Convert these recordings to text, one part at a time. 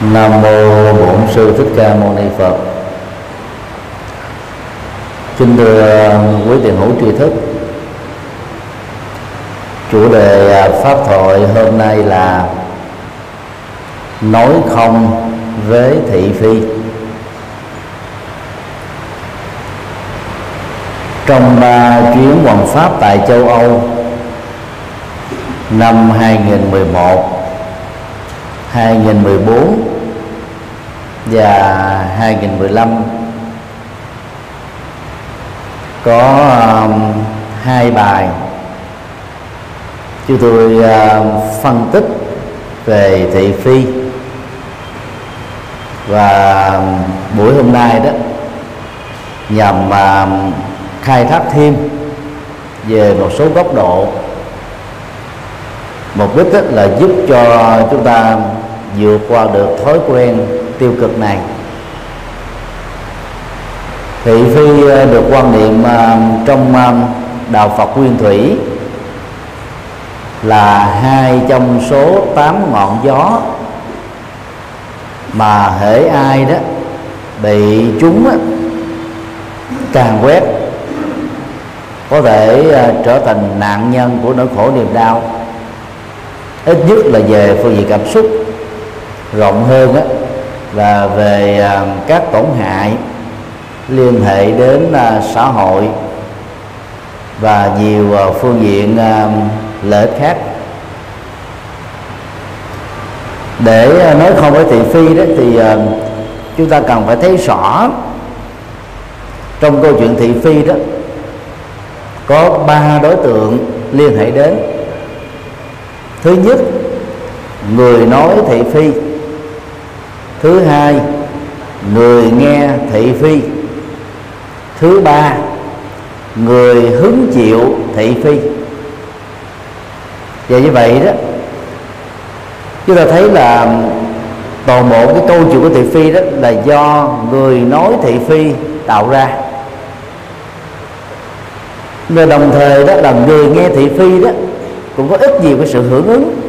nam mô bổn sư thích ca mâu ni phật. Kính thưa uh, quý tiền hữu tri thức chủ đề uh, pháp thoại hôm nay là nói không với thị phi. Trong uh, chuyến hoàng pháp tại châu Âu năm 2011 2014 và 2015 có um, hai bài chúng tôi uh, phân tích về thị phi. Và um, buổi hôm nay đó nhằm uh, khai thác thêm về một số góc độ. Mục đích là giúp cho chúng ta vượt qua được thói quen tiêu cực này. Thị phi ờ, được quan niệm ờ, trong ờ, đạo Phật nguyên thủy là hai trong số tám ngọn gió mà hễ ai đó bị chúng càng quét, có thể trở thành nạn nhân của nỗi khổ niềm đau. Ít nhất là về phương diện cảm xúc rộng hơn á, là về à, các tổn hại liên hệ đến à, xã hội và nhiều à, phương diện lợi ích khác. Để nói không với thị phi đó thì chúng ta cần phải thấy rõ trong câu chuyện thị phi đó có ba đối tượng liên hệ đến. Thứ nhất người nói thị phi thứ hai người nghe thị phi. Thứ ba người hứng chịu thị phi. Và như vậy đó chúng ta thấy là toàn bộ cái câu chuyện của thị phi đó là do người nói thị phi tạo ra. Và đồng thời đó là người nghe thị phi đó cũng có ít nhiều cái sự hưởng ứng.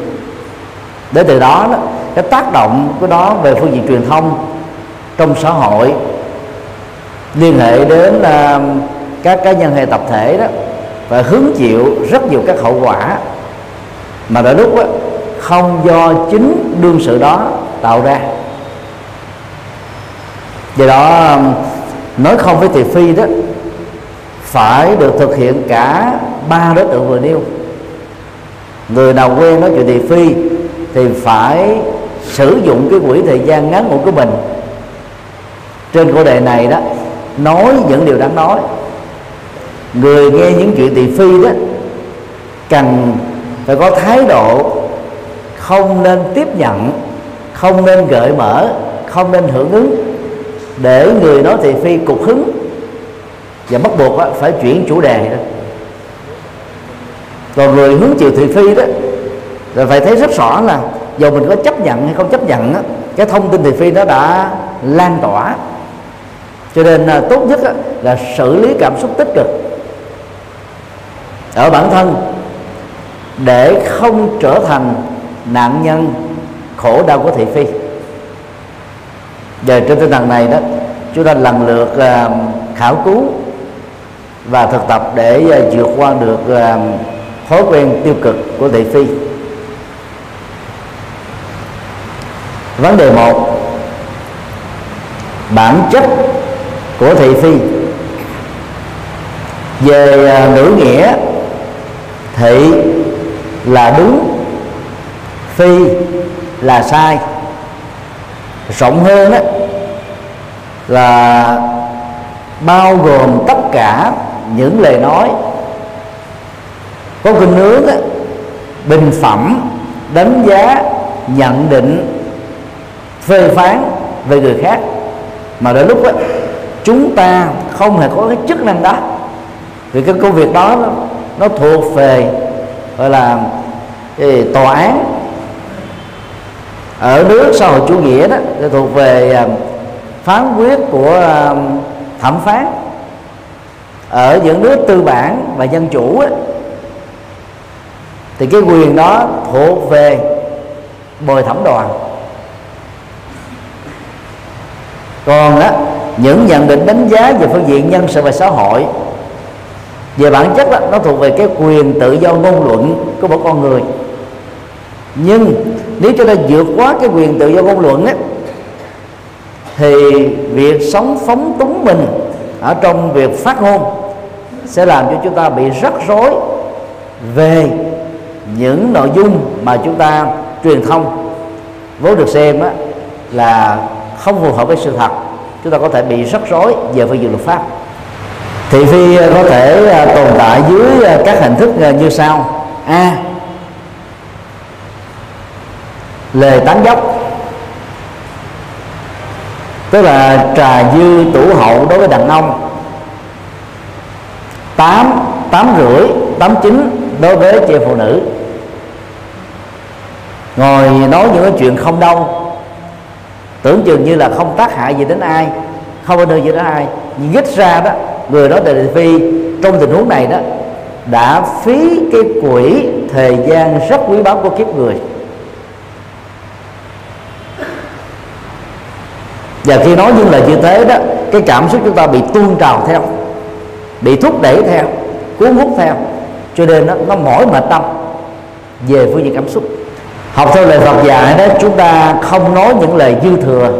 Để từ đó, đó cái tác động của đó về phương diện truyền thông trong xã hội liên hệ đến uh, các cá nhân hay tập thể đó và hứng chịu rất nhiều các hậu quả mà đôi lúc đó, không do chính đương sự đó tạo ra. Do đó nói không với thị phi đó phải được thực hiện cả ba đối tượng vừa nêu. Người nào quen nói chuyện thị phi thì phải sử dụng cái quỹ thời gian ngắn ngủi của mình. Trên cổ đề này đó nói những điều đáng nói. Người nghe những chuyện thị phi đó cần phải có thái độ không nên tiếp nhận không nên gợi mở không nên hưởng ứng để người nói thị phi cục hứng và bắt buộc đó, phải chuyển chủ đề đó. Còn người hướng chịu thị phi đó rồi phải thấy rất rõ là dù mình có chấp nhận hay không chấp nhận á, cái thông tin thị phi nó đã lan tỏa. Cho nên à, tốt nhất á, là xử lý cảm xúc tích cực ở bản thân để không trở thành nạn nhân khổ đau của thị phi. Về trên tinh thần này đó chúng ta lần lượt à, khảo cứu và thực tập để à, vượt qua được à, thói quen tiêu cực của thị phi. Vấn đề một bản chất của thị phi. Về à, ngữ nghĩa thị là đúng phi là sai. Rộng hơn đó là bao gồm tất cả những lời nói. Có kinh nướng đó, bình phẩm đánh giá nhận định phê phán về người khác. Mà đến lúc đó, chúng ta không hề có cái chức năng đó. Vì cái công việc đó nó, nó thuộc về gọi là cái tòa án. Ở nước xã hội chủ nghĩa đó thì thuộc về à, phán quyết của à, thẩm phán. Ở những nước tư bản và dân chủ ấy, thì cái quyền đó thuộc về bồi thẩm đoàn. Còn á những nhận định đánh giá về phương diện nhân sự và xã hội về bản chất đó, nó thuộc về cái quyền tự do ngôn luận của một con người. Nhưng nếu chúng ta vượt quá cái quyền tự do ngôn luận á thì việc sống phóng túng mình ở trong việc phát ngôn sẽ làm cho chúng ta bị rắc rối về những nội dung mà chúng ta truyền thông. Vốn được xem á, là không phù hợp với sự thật, chúng ta có thể bị rắc rối về phương diện luật pháp. Thị phi à, có thể à, tồn tại dưới à, các hình thức như sau. A lời tán dốc tức là trà dư tủ hậu đối với đàn ông. Tám tám rưỡi, tám chín đối với chị phụ nữ. Ngồi nói những cái chuyện không đâu tưởng chừng như là không tác hại gì đến ai không ảnh hưởng gì đến ai. Nhưng ít ra đó người đó tại thị phi trong tình huống này đó đã phí cái quỹ thời gian rất quý báu của kiếp người. Và khi nói những lời như thế đó cái cảm xúc chúng ta bị tuôn trào theo bị thúc đẩy theo cuốn hút theo. Cho nên nó, nó mỏi mệt tâm về phương diện cảm xúc học theo lời Phật dạy đó, chúng ta không nói những lời dư thừa.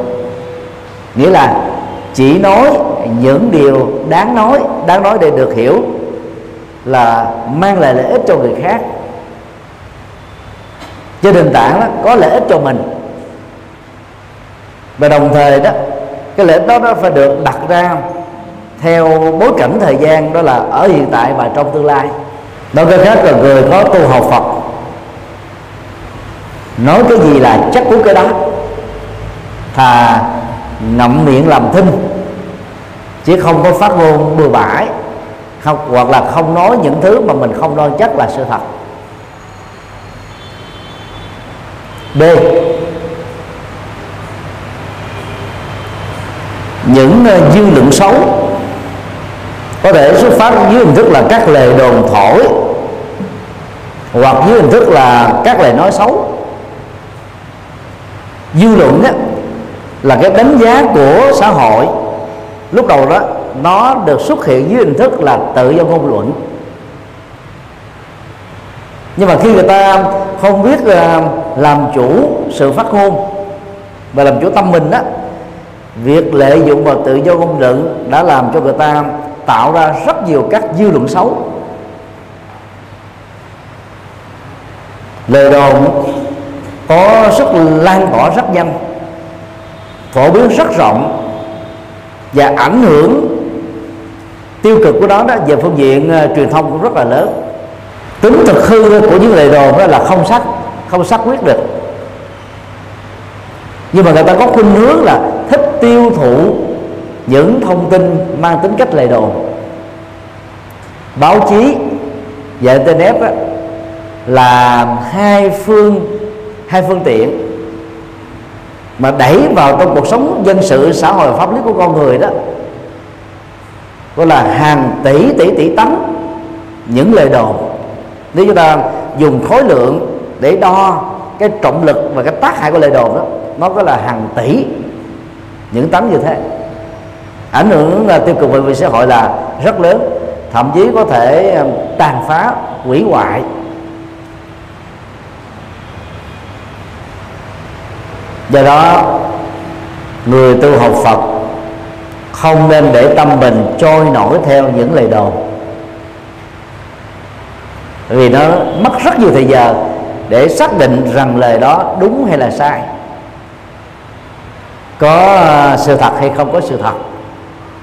Nghĩa là chỉ nói những điều đáng nói đáng nói để được hiểu là mang lại lợi ích cho người khác. Trên nền tảng đó, có lợi ích cho mình. Và đồng thời đó, cái lợi ích đó nó phải được đặt ra theo bối cảnh thời gian, đó là ở hiện tại và trong tương lai. Nói cách khác là người có tu học Phật nói cái gì là chắc cú cái đó. Thà ngậm miệng làm thinh, chứ không có phát ngôn bừa bãi, không, hoặc là không nói những thứ mà mình không đoan chắc là sự thật. B. Những ờ, dư luận xấu có thể xuất phát dưới hình thức là các lời đồn thổi, hoặc dưới hình thức là các lời nói xấu dư luận đó là cái đánh giá của xã hội, lúc đầu đó, nó được xuất hiện dưới hình thức là tự do ngôn luận. Nhưng mà khi người ta không biết là làm chủ sự phát ngôn và làm chủ tâm mình á, việc lợi dụng vào tự do ngôn luận đã làm cho người ta tạo ra rất nhiều các dư luận xấu. Lời đồn có sức lan tỏa rất nhanh phổ biến rất rộng và ảnh hưởng tiêu cực của đó đó về phương diện uh, truyền thông cũng rất là lớn. Tính thực hư của những lời đồn đó là không xác không xác quyết được. Nhưng mà người ta có khuynh hướng là thích tiêu thụ những thông tin mang tính cách lời đồn. Báo chí và internet đó, là hai phương hai phương tiện mà đẩy vào trong cuộc sống dân sự, xã hội, pháp lý của con người đó, gọi là hàng tỷ tỷ tỷ tấn những lời đồn. Nếu chúng ta dùng khối lượng để đo cái trọng lực và cái tác hại của lời đồn đó, nó có là hàng tỷ những tấn như thế. Ảnh hưởng là tiêu cực về xã hội là rất lớn, thậm chí có thể ờ, tàn phá hủy hoại do đó, người tu học phật không nên để tâm mình trôi nổi theo những lời đồn. Vì nó mất rất nhiều thời giờ để xác định rằng lời đó đúng hay là sai. Có à, sự thật hay không có sự thật.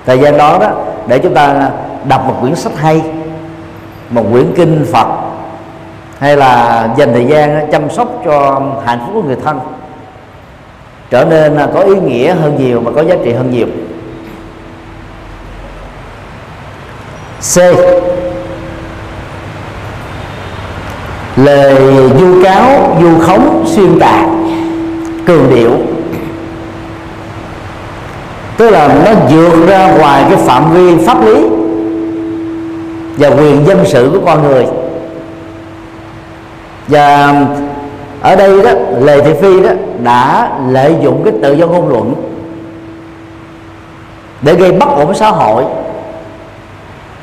Thời gian đó đó, để chúng ta đọc một quyển sách hay, một quyển kinh phật, hay là dành thời gian chăm sóc cho hạnh phúc của người thân trở nên à, có ý nghĩa hơn nhiều và có giá trị hơn nhiều. C. Lời du cáo, du khống, xuyên tạc, cường điệu. Tức là nó vượt ra ngoài cái phạm vi pháp lý và quyền dân sự của con người. Và ở đây đó lê thị phi đó đã lợi dụng cái tự do ngôn luận để gây bất ổn xã hội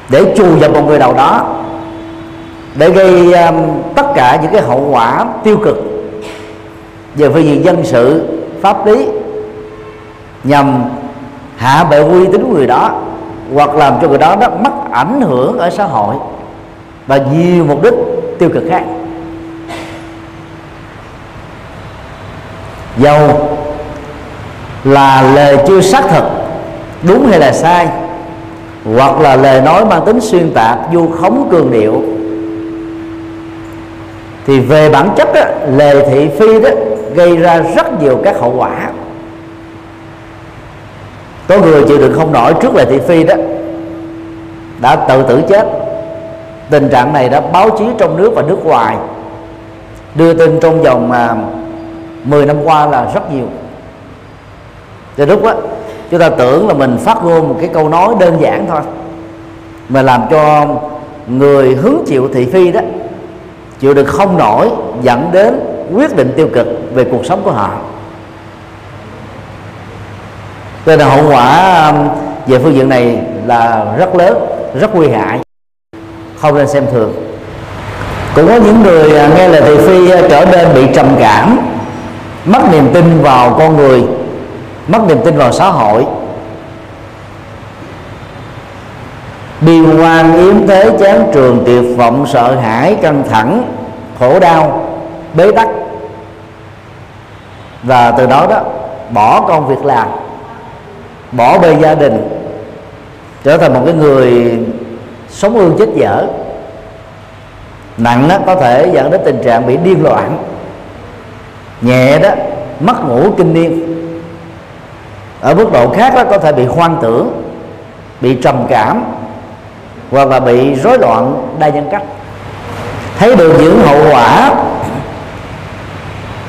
để trù dập một người nào đó để gây um, tất cả những cái hậu quả tiêu cực về phương diện dân sự pháp lý nhằm hạ bệ uy tín của người đó hoặc làm cho người đó đó mất ảnh hưởng ở xã hội và nhiều mục đích tiêu cực khác. Dầu là lời chưa xác thực đúng hay là sai hoặc là lời nói mang tính xuyên tạc du khống cường điệu thì về bản chất đó, lời thị phi đó gây ra rất nhiều các hậu quả. Có người chịu đựng không nổi trước lời thị phi đó đã tự tử chết. Tình trạng này đã báo chí trong nước và nước ngoài đưa tin trong vòng à, 10 năm qua là rất nhiều. Từ lúc đó, chúng ta tưởng là mình phát ngôn một cái câu nói đơn giản thôi mà làm cho người hứng chịu thị phi đó chịu được không nổi dẫn đến quyết định tiêu cực về cuộc sống của họ. Cho nên hậu quả um, về phương diện này là rất lớn rất nguy hại. Không nên xem thường. Cũng có những người à, nghe lời thị phi à, trở nên bị trầm cảm mất niềm tin vào con người. Mất niềm tin vào xã hội. Bi quan yếm thế chán trường tuyệt vọng, sợ hãi căng thẳng, khổ đau, bế tắc. Và từ đó đó, bỏ công việc làm, bỏ bê gia đình, trở thành một cái người sống ương chết dở. Nặng đó có thể dẫn đến tình trạng bị điên loạn nhẹ đó, mất ngủ kinh niên. Ở mức độ khác đó, có thể bị hoang tưởng, bị trầm cảm, hoặc là bị rối loạn đa nhân cách. Thấy được những hậu quả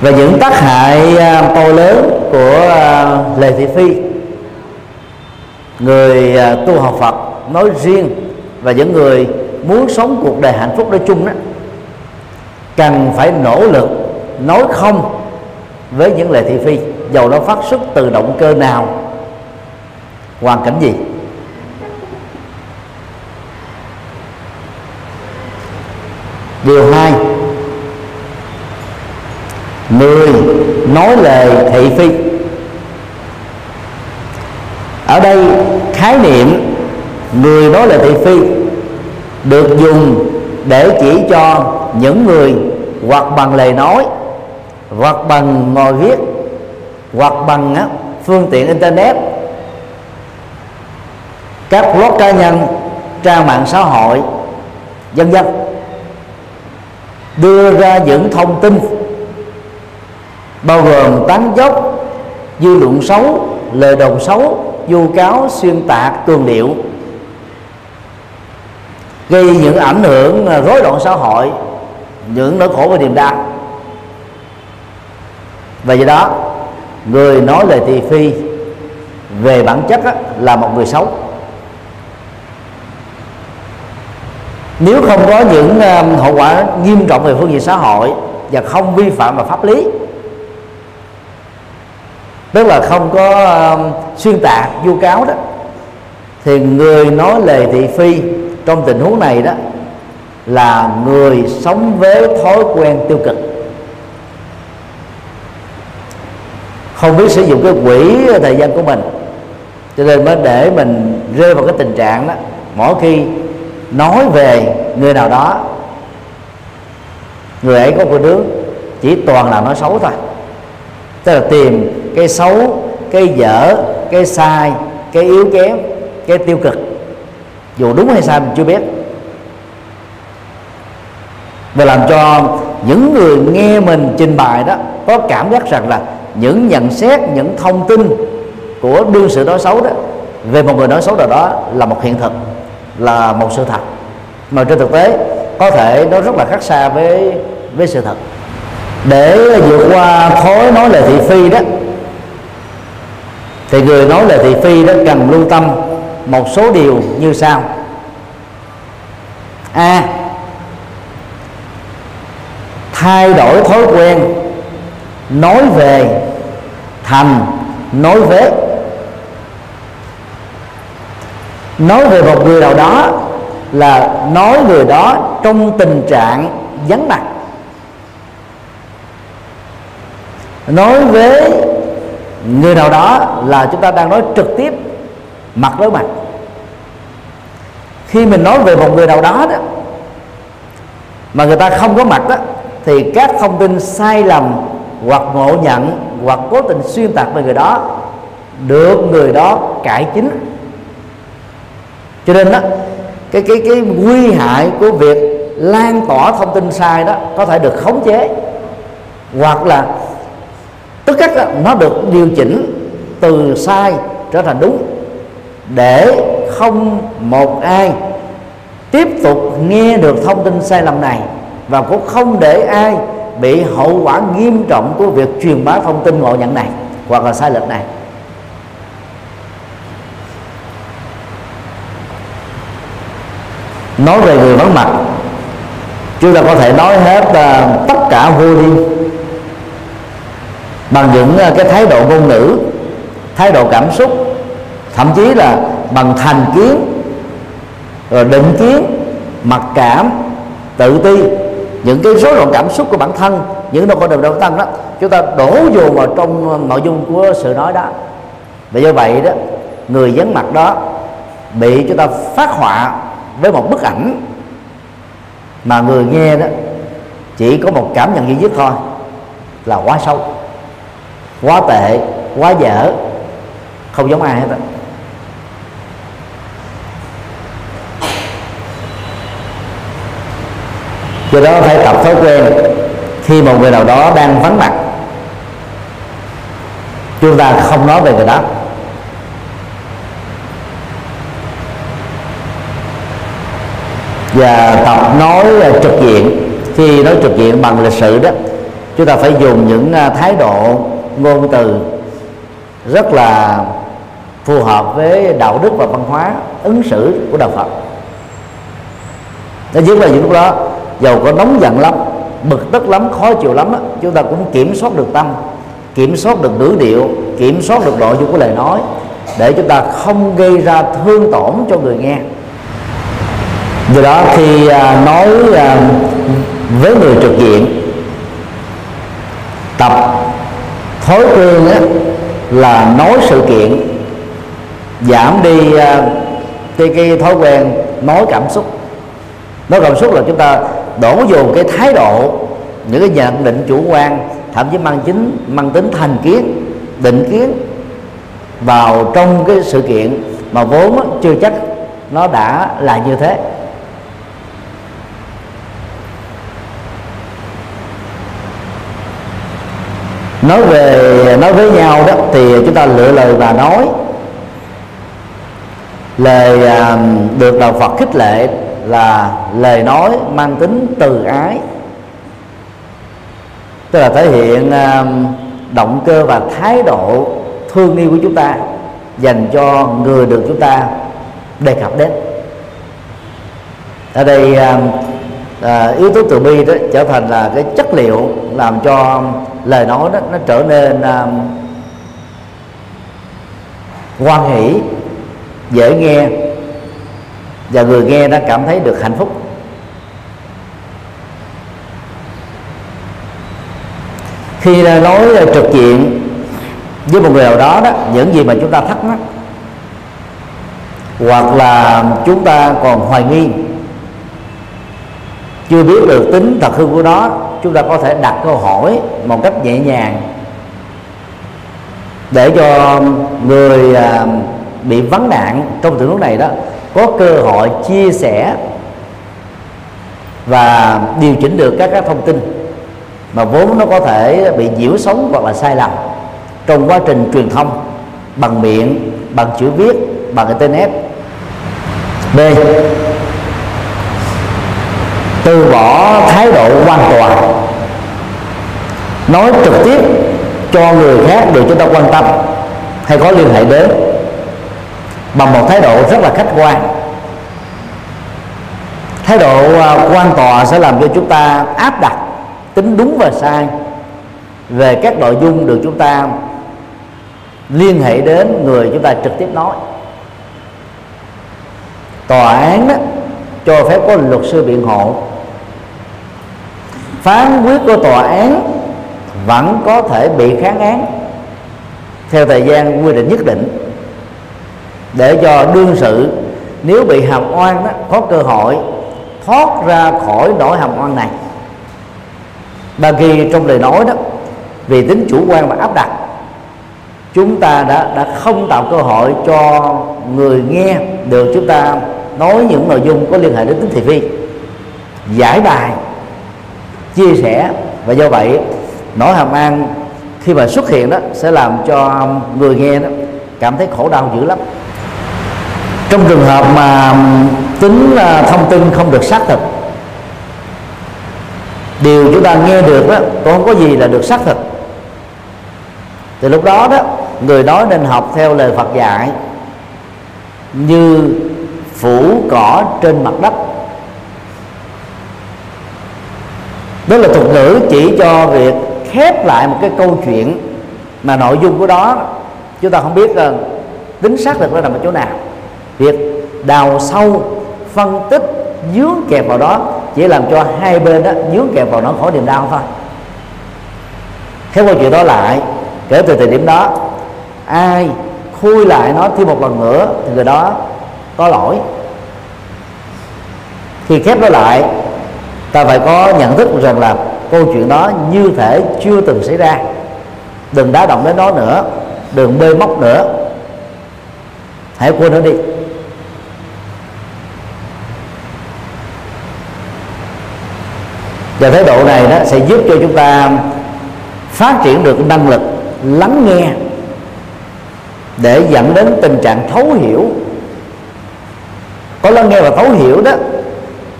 và những tác hại à, to lớn của à, lề thị phi, người à, tu học Phật nói riêng và những người muốn sống cuộc đời hạnh phúc nói chung đó, cần phải nỗ lực nói không với những lời thị phi. Dầu nó phát xuất từ động cơ nào? Hoàn cảnh gì? Điều hai. Người nói lời thị phi. Ở đây, khái niệm người nói lời thị phi được dùng để chỉ cho những người hoặc bằng lời nói hoặc bằng ngồi viết hoặc bằng á, phương tiện internet. Các blog cá nhân trang mạng xã hội vân vân. Đưa ra những thông tin bao gồm tán dốc dư luận xấu lời đồn xấu vu cáo xuyên tạc cường điệu. Gây những ảnh hưởng à, rối loạn xã hội những nỗi khổ và niềm đau và do đó người nói lời thị phi về bản chất á, là một người xấu. Nếu không có những um, hậu quả nghiêm trọng về phương diện xã hội và không vi phạm vào pháp lý tức là không có um, xuyên tạc vu cáo đó thì người nói lời thị phi trong tình huống này đó là người sống với thói quen tiêu cực. Không biết sử dụng cái quỹ thời gian của mình. Cho nên mới để mình rơi vào cái tình trạng đó. Mỗi khi nói về người nào đó, người ấy có một đứa, chỉ toàn là nói xấu thôi. Tức là tìm cái xấu, cái dở, cái sai, cái yếu kém, cái tiêu cực. Dù đúng hay sai mình chưa biết. Và làm cho những người nghe mình trình bày đó, có cảm giác rằng là những nhận xét, những thông tin của đương sự nói xấu đó, về một người nói xấu nào đó là một hiện thực, là một sự thật. Mà trên thực tế, có thể nó rất là khác xa với với sự thật. Để vượt qua thói nói lời thị phi đó, thì người nói lời thị phi đó cần lưu tâm một số điều như sau. A. Thay đổi thói quen nói về thành, nói vế nói về một người nào đó là nói người đó trong tình trạng vắng mặt. Nói với người nào đó là chúng ta đang nói trực tiếp mặt đối mặt. Khi mình nói về một người nào đó đó, mà người ta không có mặt đó, thì các thông tin sai lầm hoặc ngộ nhận, hoặc cố tình xuyên tạc về người đó, được người đó cải chính. Cho nên đó, cái cái cái nguy hại của việc lan tỏa thông tin sai đó có thể được khống chế, hoặc là tức khắc nó được điều chỉnh từ sai trở thành đúng, để không một ai tiếp tục nghe được thông tin sai lầm này, và cũng không để ai bị hậu quả nghiêm trọng của việc truyền bá thông tin ngộ nhận này hoặc là sai lệch này. Nói về người vắng mặt chúng ta có thể nói hết uh, tất cả vô liên bằng những uh, cái thái độ ngôn ngữ thái độ cảm xúc thậm chí là bằng thành kiến rồi định kiến mặc cảm tự ti những cái rối loạn cảm xúc của bản thân, những nỗi khổ niềm đau tăng đó, chúng ta đổ dồn vào trong ờ, nội dung của sự nói đó và do vậy đó, người vắng mặt đó bị chúng ta phát họa với một bức ảnh mà người nghe đó chỉ có một cảm nhận duy nhất thôi, là quá sâu quá tệ, quá dở, không giống ai hết đó. Do đó phải tập thói quen khi một người nào đó đang vắng mặt. Chúng ta không nói về người đó. Và tập nói à, trực diện. Khi nói trực diện bằng lịch sử đó, chúng ta phải dùng những à, thái độ, ngôn từ rất là phù hợp với đạo đức và văn hóa ứng xử của đạo Phật. Nó nhất là những lúc đó dầu có nóng giận lắm bực tức lắm khó chịu lắm đó, chúng ta cũng kiểm soát được tâm kiểm soát được ngữ điệu kiểm soát được nội dung của lời nói để chúng ta không gây ra thương tổn cho người nghe. Do đó khi à, nói à, với người trực diện tập thói quen á, là nói sự kiện giảm đi à, cái cái thói quen nói cảm xúc. Nói cảm xúc là chúng ta đổ dồn cái thái độ những cái nhận định chủ quan thậm chí mang chính mang tính thành kiến định kiến vào trong cái sự kiện mà vốn chưa chắc nó đã là như thế. Nói về nói với nhau đó thì chúng ta lựa lời và nói. Lời à, được đạo Phật khích lệ là lời nói mang tính từ ái. Tức là thể hiện um, động cơ và thái độ thương yêu của chúng ta dành cho người được chúng ta đề cập đến. Ở đây um, à, yếu tố từ bi đó trở thành là cái chất liệu làm cho lời nói đó nó trở nên à, hoan hỷ dễ nghe và người nghe đã cảm thấy được hạnh phúc. Khi nói ờ, trực diện với một người nào đó đó, những gì mà chúng ta thắc mắc, hoặc là chúng ta còn hoài nghi, chưa biết được tính thật hư của nó chúng ta có thể đặt câu hỏi một cách nhẹ nhàng để cho người à, bị vấn nạn trong tình huống này đó có cơ hội chia sẻ và điều chỉnh được các, các thông tin mà vốn nó có thể bị nhiễu sống hoặc là sai lầm trong quá trình truyền thông bằng miệng bằng chữ viết bằng internet. B. Từ bỏ thái độ hoàn toàn nói trực tiếp cho người khác được chúng ta quan tâm hay có liên hệ đến bằng một thái độ rất là khách quan. Thái độ à, quan tòa sẽ làm cho chúng ta áp đặt tính đúng và sai về các nội dung được chúng ta liên hệ đến người chúng ta trực tiếp nói. Tòa án đó cho phép có luật sư biện hộ. Phán quyết của tòa án vẫn có thể bị kháng án theo thời gian quy định nhất định để cho đương sự, nếu bị hàm oan đó, có cơ hội thoát ra khỏi nỗi hàm oan này. Và ghi trong lời nói đó, vì tính chủ quan và áp đặt, chúng ta đã đã không tạo cơ hội cho người nghe được chúng ta nói những nội dung có liên hệ đến tính thị phi. Giải bài, chia sẻ, và do vậy, nỗi hàm an khi mà xuất hiện đó sẽ làm cho người nghe đó cảm thấy khổ đau dữ lắm trong trường hợp mà tính à, thông tin không được xác thực, điều chúng ta nghe được đó cũng không có gì là được xác thực. Thì lúc đó đó, người nói nên học theo lời Phật dạy như phủ cỏ trên mặt đất. Đó là thuật ngữ chỉ cho việc khép lại một cái câu chuyện mà nội dung của đó, chúng ta không biết là tính xác thực nó nằm ở chỗ nào việc đào sâu, phân tích, dướng kẹp vào đó chỉ làm cho hai bên đó dướng kẹp vào nó khỏi niềm đau thôi. Khép câu chuyện đó lại, kể từ thời điểm đó, ai khui lại nó thêm một lần nữa thì người đó có lỗi. Khi khép nó lại, ta phải có nhận thức rằng là câu chuyện đó như thể chưa từng xảy ra. Đừng đá động đến nó nữa, đừng bê móc nữa. Hãy quên nó đi. Và thái độ này đó sẽ giúp cho chúng ta phát triển được năng lực lắng nghe để dẫn đến tình trạng thấu hiểu. Có lắng nghe và thấu hiểu đó,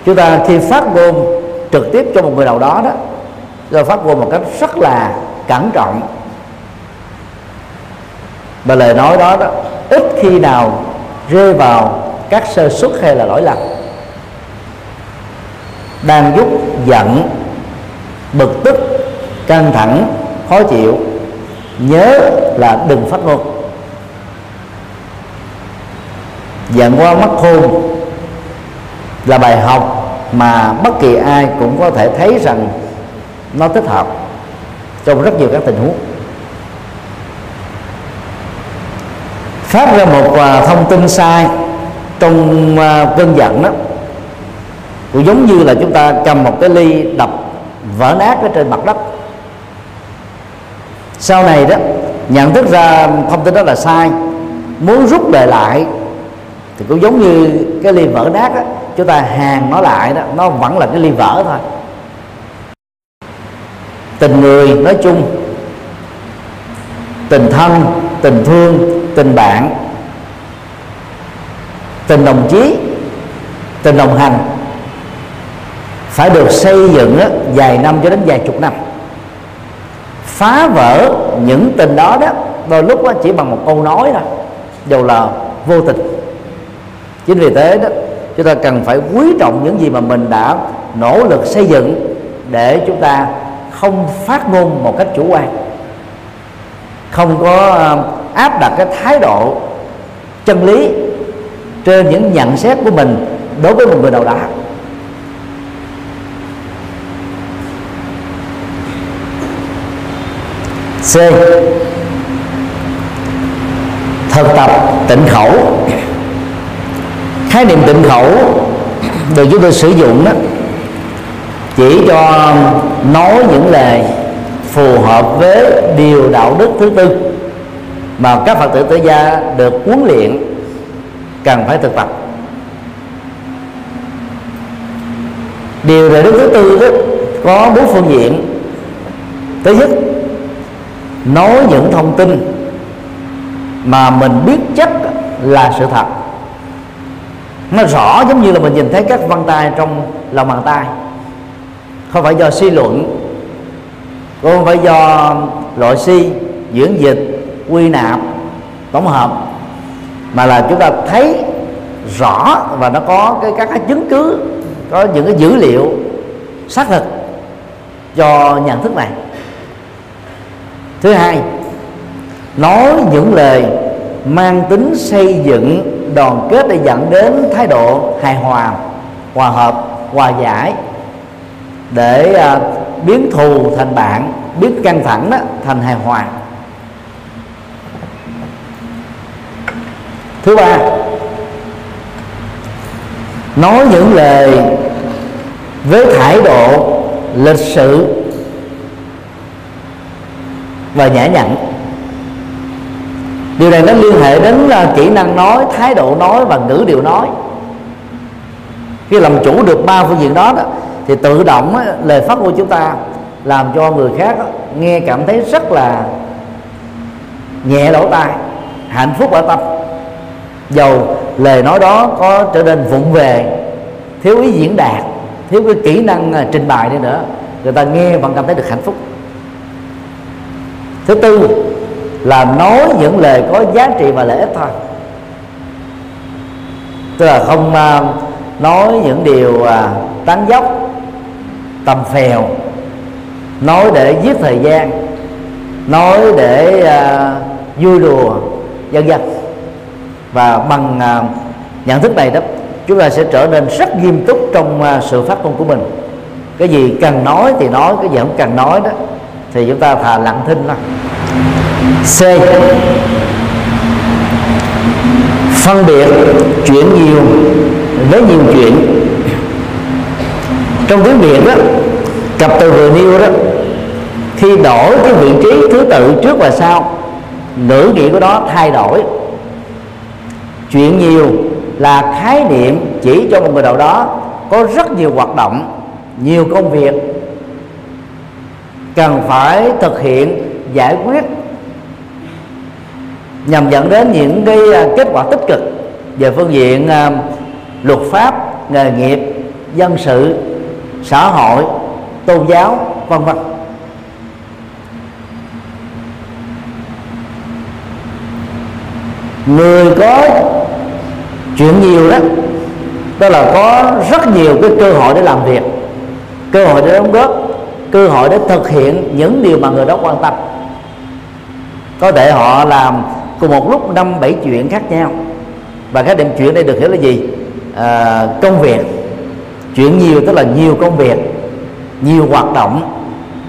chúng ta khi phát ngôn trực tiếp cho một người nào đó đó rồi phát ngôn một cách rất là cẩn trọng. Và lời nói đó đó, ít khi nào rơi vào các sơ suất hay là lỗi lầm. Đang giúp giận, bực tức, căng thẳng, khó chịu, nhớ là đừng phát ngôn. Giận qua mắt khôn là bài học mà bất kỳ ai cũng có thể thấy rằng nó thích hợp trong rất nhiều các tình huống. Phát ra một à, thông tin sai trong à, cơn giận đó cũng giống như là chúng ta cầm một cái ly đập vỡ nát ở trên mặt đất. Sau này đó nhận thức ra thông tin đó là sai muốn rút về lại thì cũng giống như cái ly vỡ nát đó, chúng ta hàng nó lại đó nó vẫn là cái ly vỡ thôi. Tình người nói chung tình thân tình thương tình bạn tình đồng chí tình đồng hành phải được xây dựng đó, vài năm cho đến vài chục năm. Phá vỡ những tình đó đó đôi lúc đó chỉ bằng một câu nói thôi dù là vô tình. Chính vì thế đó chúng ta cần phải quý trọng những gì mà mình đã nỗ lực xây dựng để chúng ta không phát ngôn một cách chủ quan. Không có à, áp đặt cái thái độ chân lý trên những nhận xét của mình đối với một người nào đó. C. Thực tập tịnh khẩu. Khái niệm tịnh khẩu được chúng tôi sử dụng đó chỉ cho nói những lời phù hợp với điều đạo đức thứ tư mà các phật tử tử gia được huấn luyện cần phải thực tập. Điều đạo đức thứ tư đó có bốn phương diện. Thứ nhất nói những thông tin mà mình biết chắc là sự thật. Nó rõ giống như là mình nhìn thấy các vân tay trong lòng bàn tay. Không phải do suy luận cũng không phải do loại si dưỡng dịch, quy nạp, tổng hợp, mà là chúng ta thấy rõ và nó có cái các cái chứng cứ, có những cái dữ liệu xác thực cho nhận thức này thứ hai nói những lời mang tính xây dựng đoàn kết để dẫn đến thái độ hài hòa hòa hợp hòa giải. Để à, biến thù thành bạn biến căng thẳng đó thành hài hòa. Thứ ba nói những lời với thái độ lịch sự và nhã nhặn. Điều này nó liên hệ đến là kỹ năng nói thái độ nói và ngữ điệu nói. Khi làm chủ được ba phương diện đó, đó thì tự động á, lời phát ngôn chúng ta làm cho người khác á, nghe cảm thấy rất là nhẹ lỗ tai hạnh phúc ở tâm. Dầu lời nói đó có trở nên vụng về thiếu ý diễn đạt thiếu cái kỹ năng à, trình bày đi nữa người ta nghe vẫn cảm thấy được hạnh phúc thứ tư là nói những lời có giá trị và lợi ích thôi. Tức là không uh, nói những điều uh, tán dốc tầm phèo. Nói để giết thời gian. Nói để uh, vui đùa vân vân. Và bằng uh, nhận thức này đó chúng ta sẽ trở nên rất nghiêm túc trong uh, sự phát ngôn của mình. Cái gì cần nói thì nói cái gì không cần nói đó thì chúng ta thà lặng thinh thôi. C. Phân biệt chuyện nhiều với nhiều chuyện. Trong tiếng việt đó cặp từ vừa nêu đó, khi đổi cái vị trí thứ tự trước và sau, ngữ nghĩa của đó thay đổi. Chuyện nhiều là khái niệm chỉ cho một người nào đó có rất nhiều hoạt động, nhiều công việc cần phải thực hiện, giải quyết, nhằm dẫn đến những cái à, kết quả tích cực về phương diện à, luật pháp, nghề nghiệp, dân sự, xã hội, tôn giáo, vân vân. Người có chuyện nhiều đó đó là có rất nhiều cái cơ hội để làm việc, cơ hội để đóng góp cơ hội để thực hiện những điều mà người đó quan tâm. Có thể họ làm cùng một lúc năm bảy chuyện khác nhau. Và các điểm chuyện đây được hiểu là gì? À, công việc. Chuyện nhiều tức là nhiều công việc nhiều hoạt động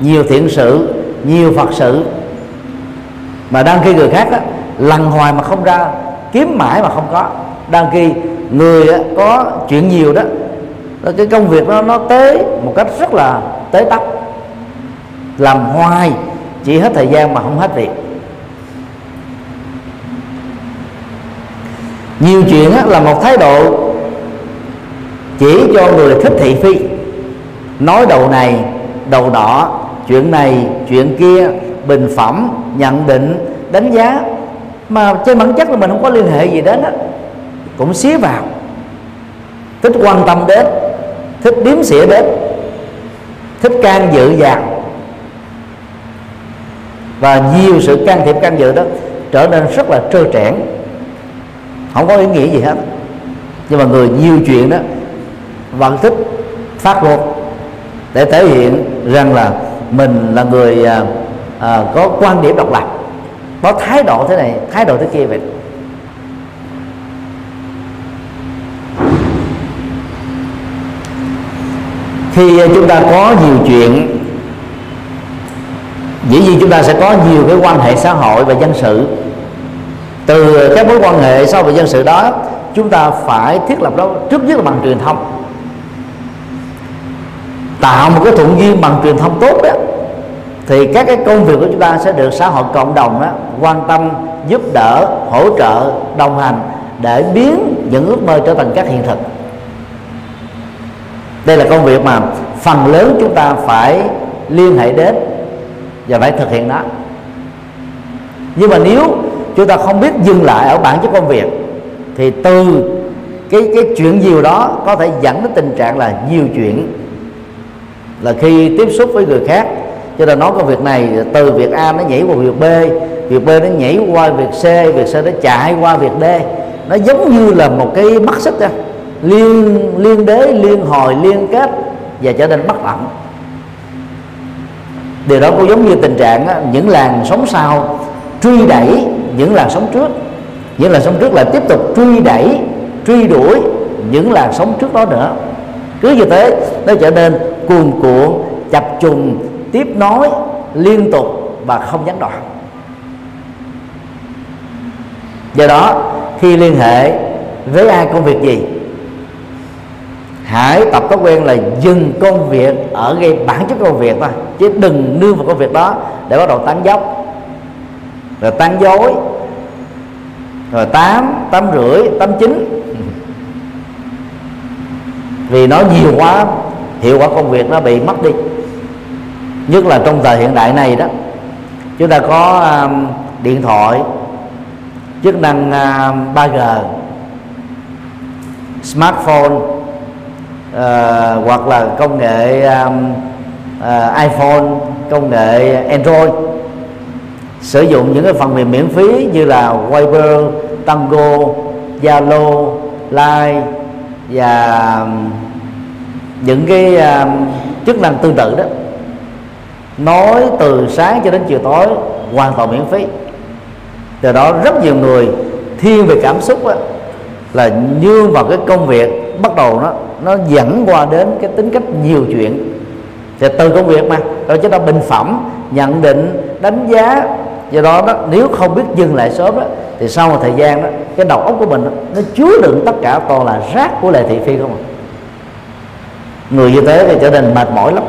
nhiều thiện sự nhiều phật sự. Mà đang khi người khác đó, lần hoài mà không ra kiếm mãi mà không có. Đang khi người đó, có chuyện nhiều đó cái công việc nó nó tế một cách rất là tế tấp làm hoài, chỉ hết thời gian mà không hết việc. Nhiều chuyện là một thái độ chỉ cho người thích thị phi. Nói đầu này, đầu đỏ chuyện này, chuyện kia, bình phẩm, nhận định, đánh giá, mà trên bản chất là mình không có liên hệ gì đến đó cũng xía vào. Thích quan tâm đến, thích điếm xỉa đến, thích can dự vào và nhiều sự can thiệp can dự đó trở nên rất là trơ trẽn. Không có ý nghĩa gì hết. Nhưng mà người nhiều chuyện đó vẫn thích phát ngôn để thể hiện rằng là mình là người à, à, có quan điểm độc lập. Có thái độ thế này thái độ thế kia vậy. Khi à, chúng ta có nhiều chuyện dĩ nhiên chúng ta sẽ có nhiều cái quan hệ xã hội và dân sự. Từ các mối quan hệ xã hội và dân sự đó, chúng ta phải thiết lập đó, trước nhất là bằng truyền thông. Tạo một cái thuận duyên bằng truyền thông tốt đó, thì các cái công việc của chúng ta sẽ được xã hội cộng đồng đó quan tâm, giúp đỡ, hỗ trợ, đồng hành để biến những ước mơ trở thành các hiện thực. Đây là công việc mà phần lớn chúng ta phải liên hệ đến và phải thực hiện nó. Nhưng mà nếu chúng ta không biết dừng lại ở bản chất công việc, thì từ cái cái chuyện nhiều đó có thể dẫn đến tình trạng là nhiều chuyện. Là khi tiếp xúc với người khác, cho nên nói công việc này từ việc A nó nhảy qua việc B việc B nó nhảy qua việc C việc C nó chạy qua việc D, nó giống như là một cái mắt xích ra liên liên đế liên hồi, liên kết và trở nên bất ẩn điều đó cũng giống như tình trạng những làn sóng sau truy đẩy những làn sóng trước. Những làn sóng trước là tiếp tục truy đẩy, truy đuổi những làn sóng trước đó nữa. Cứ như thế, nó trở nên cuồn cuộn, chập trùng tiếp nối, liên tục và không gián đoạn. Do đó, khi liên hệ với ai công việc gì hãy tập thói quen là dừng công việc ở ngay bản chất công việc thôi chứ đừng nương vào công việc đó để bắt đầu tán dốc rồi tán dối. Rồi tám tám rưỡi tám chín. Vì nó nhiều quá hiệu quả công việc nó bị mất đi. Nhất là trong thời hiện đại này đó chúng ta có um, điện thoại chức năng um, uh, 3G smartphone uh, hoặc là công nghệ um, uh, iPhone công nghệ Android. Sử dụng những cái phần mềm miễn phí như là Viber, Tango, Zalo, Line và um, những cái uh, chức năng tương tự đó. Nói từ sáng cho đến chiều tối hoàn toàn miễn phí. Từ đó rất nhiều người thiên về cảm xúc đó, là như vào cái công việc bắt đầu nó nó dẫn qua đến cái tính cách nhiều chuyện. Thì từ công việc mà rồi chúng ta bình phẩm nhận định đánh giá. Do đó đó nếu không biết dừng lại sớm đó thì sau một thời gian đó cái đầu óc của mình đó, nó chứa đựng tất cả toàn là rác của lệ thị phi không à. Người như thế thì trở nên mệt mỏi lắm.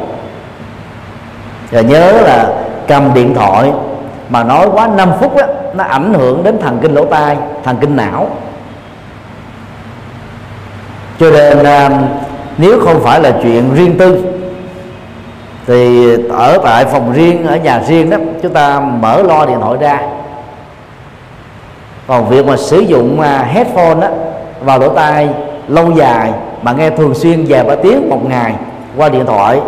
Và nhớ là cầm điện thoại mà nói quá 5 phút đó, nó ảnh hưởng đến thần kinh lỗ tai thần kinh não cho nên à, nếu không phải là chuyện riêng tư thì ở tại phòng riêng ở nhà riêng đó chúng ta mở lo điện thoại ra. Còn việc mà sử dụng à, headphone đó vào lỗ tai lâu dài mà nghe thường xuyên vài ba tiếng một ngày qua điện thoại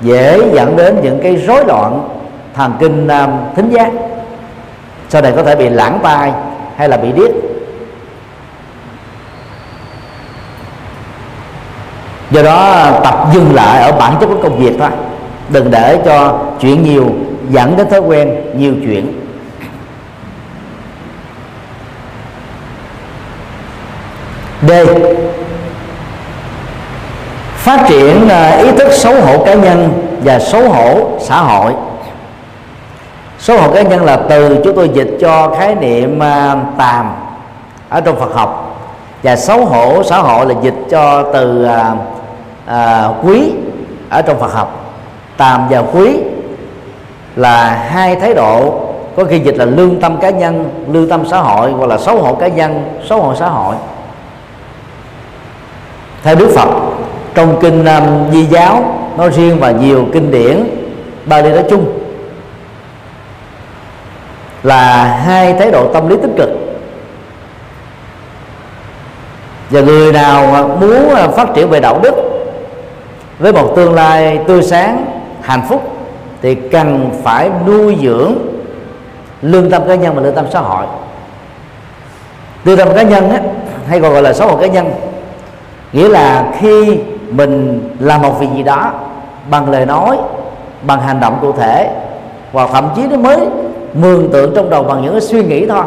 dễ dẫn đến những cái rối loạn thần kinh um, thính giác. Sau này có thể bị lãng tai hay là bị điếc. Do đó, tập dừng lại ở bản chất của công việc thôi. Đừng để cho chuyện nhiều dẫn đến thói quen nhiều chuyện. D. Phát triển à, ý thức xấu hổ cá nhân và xấu hổ xã hội. Xấu hổ cá nhân là từ chúng tôi dịch cho khái niệm à, tàm ở trong Phật học. Và xấu hổ xã hội là dịch cho từ à, à, quý ở trong Phật học. Tàm và quý là hai thái độ có khi dịch là lương tâm cá nhân lương tâm xã hội hoặc là xấu hổ cá nhân xấu hổ xã hội. Theo Đức Phật trong kinh um, Di giáo nói riêng và nhiều kinh điển Bali nói chung là hai thái độ tâm lý tích cực. Và người nào muốn uh, phát triển về đạo đức với một tương lai tươi sáng hạnh phúc thì cần phải nuôi dưỡng lương tâm cá nhân và lương tâm xã hội. Lương tâm cá nhân á, hay còn gọi là xã hội cá nhân nghĩa là khi mình làm một việc gì đó bằng lời nói bằng hành động cụ thể và thậm chí nó mới mường tượng trong đầu bằng những cái suy nghĩ thôi.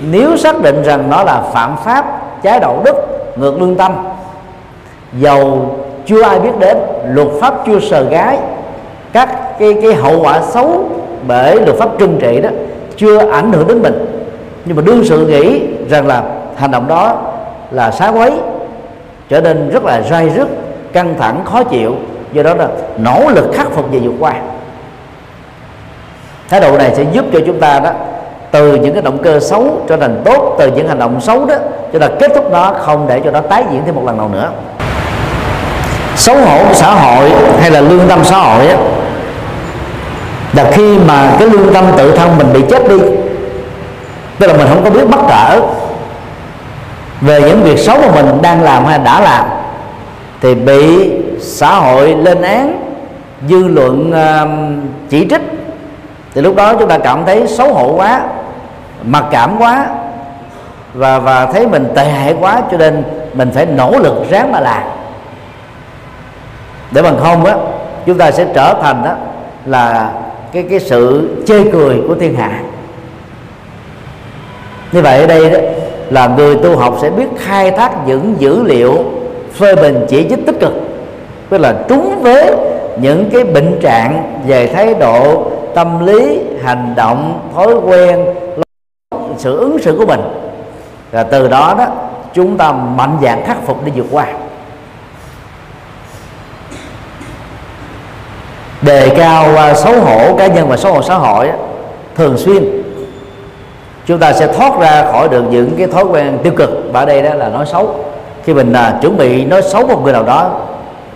Nếu xác định rằng nó là phạm pháp trái đạo đức ngược lương tâm dầu chưa ai biết đến. Luật pháp chưa sờ gái. Các cái cái hậu quả xấu bởi luật pháp trừng trị đó chưa ảnh hưởng đến mình. Nhưng mà đương sự nghĩ rằng là hành động đó là xá quấy, trở nên rất là dai dứt, căng thẳng, khó chịu. Do đó là nỗ lực khắc phục và vượt qua. Thái độ này sẽ giúp cho chúng ta đó, từ những cái động cơ xấu trở thành tốt, từ những hành động xấu đó cho là kết thúc nó không để cho nó tái diễn thêm một lần nào nữa xấu hổ xã hội hay là lương tâm xã hội á là khi mà cái lương tâm tự thân mình bị chết đi tức là mình không có biết bắt trở về những việc xấu mà mình đang làm hay đã làm thì bị xã hội lên án dư luận uh, chỉ trích. Thì lúc đó chúng ta cảm thấy xấu hổ quá mặc cảm quá và và thấy mình tệ hại quá cho nên mình phải nỗ lực ráng mà làm để bằng không á, chúng ta sẽ trở thành đó là cái cái sự chê cười của thiên hạ. Như vậy ở đây đó là người tu học sẽ biết khai thác những dữ liệu phê bình chỉ trích tích cực. Tức là trúng với những cái bệnh trạng về thái độ, tâm lý, hành động, thói quen, sự ứng xử của mình. Và từ đó đó, chúng ta mạnh dạn khắc phục để vượt qua. Đề cao à, xấu hổ cá nhân và xấu hổ xã hội thường xuyên. Chúng ta sẽ thoát ra khỏi được những cái thói quen tiêu cực. Và ở đây đó là nói xấu. Khi mình à, chuẩn bị nói xấu một người nào đó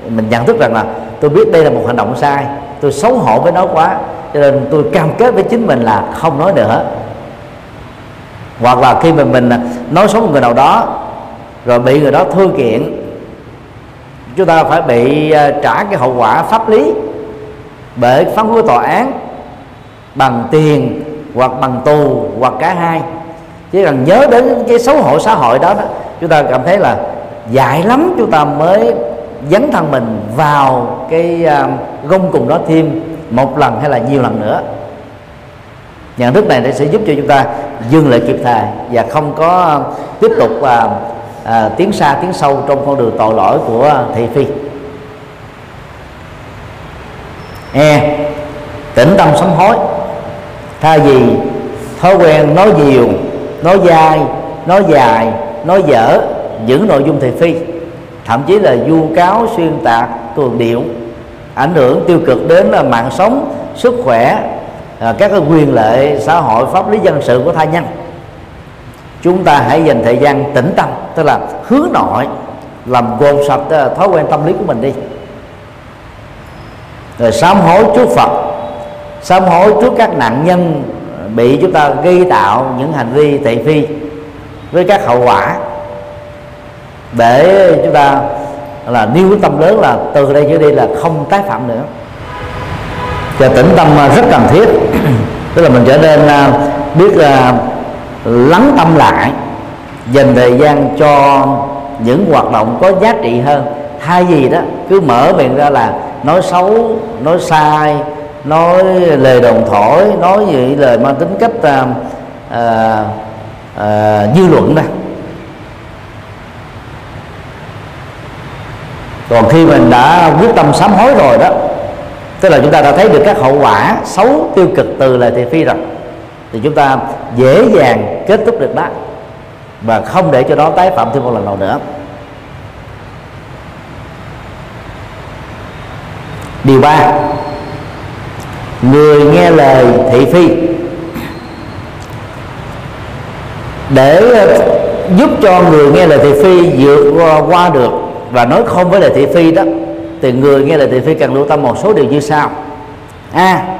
mình nhận thức rằng là tôi biết đây là một hành động sai tôi xấu hổ với nó quá cho nên tôi cam kết với chính mình là không nói nữa. Hoặc là khi mình mình nói xấu một người nào đó rồi bị người đó thư kiện chúng ta phải bị à, trả cái hậu quả pháp lý bởi phán quyết tòa án bằng tiền hoặc bằng tù hoặc cả hai. Chỉ cần nhớ đến cái xấu hổ xã hội đó, đó chúng ta cảm thấy là dại lắm chúng ta mới dấn thân mình vào cái uh, gông cùng đó thêm một lần hay là nhiều lần nữa. Nhận thức này sẽ giúp cho chúng ta dừng lại kịp thời và không có tiếp tục uh, uh, tiến xa tiến sâu trong con đường tội lỗi của thị phi e. Tĩnh tâm sám hối. Thay vì thói quen nói nhiều, nói dai, nói dài, nói dở, những nội dung thị phi. Thậm chí là vu cáo, xuyên tạc cường điệu. Ảnh hưởng tiêu cực đến là mạng sống, sức khỏe à, các cái quyền lợi xã hội, pháp lý dân sự của thai nhân. Chúng ta hãy dành thời gian tĩnh tâm, tức là hướng nội, làm gồm sạch à, thói quen tâm lý của mình đi rồi sám hối trước phật. Sám hối trước các nạn nhân bị chúng ta gây tạo những hành vi tệ phi với các hậu quả. Để chúng ta là nêu quyết tâm lớn là từ đây trở đi là không tái phạm nữa. Và tĩnh tâm rất cần thiết. Tức là mình trở nên à, biết là lắng tâm lại, dành thời gian cho những hoạt động có giá trị hơn thay gì đó cứ mở miệng ra là nói xấu nói sai nói lời đồng thổi nói gì lời mang tính cách à, à, à, dư luận đó còn khi mình đã quyết tâm sám hối rồi đó tức là chúng ta đã thấy được các hậu quả xấu tiêu cực từ lời thị phi rồi thì chúng ta dễ dàng kết thúc được đó và không để cho nó tái phạm thêm một lần nào nữa. Điều ba người nghe lời thị phi. Để ờ, giúp cho người nghe lời thị phi vượt qua được và nói không với lời thị phi đó thì người nghe lời thị phi cần lưu tâm một số điều như sau. A à,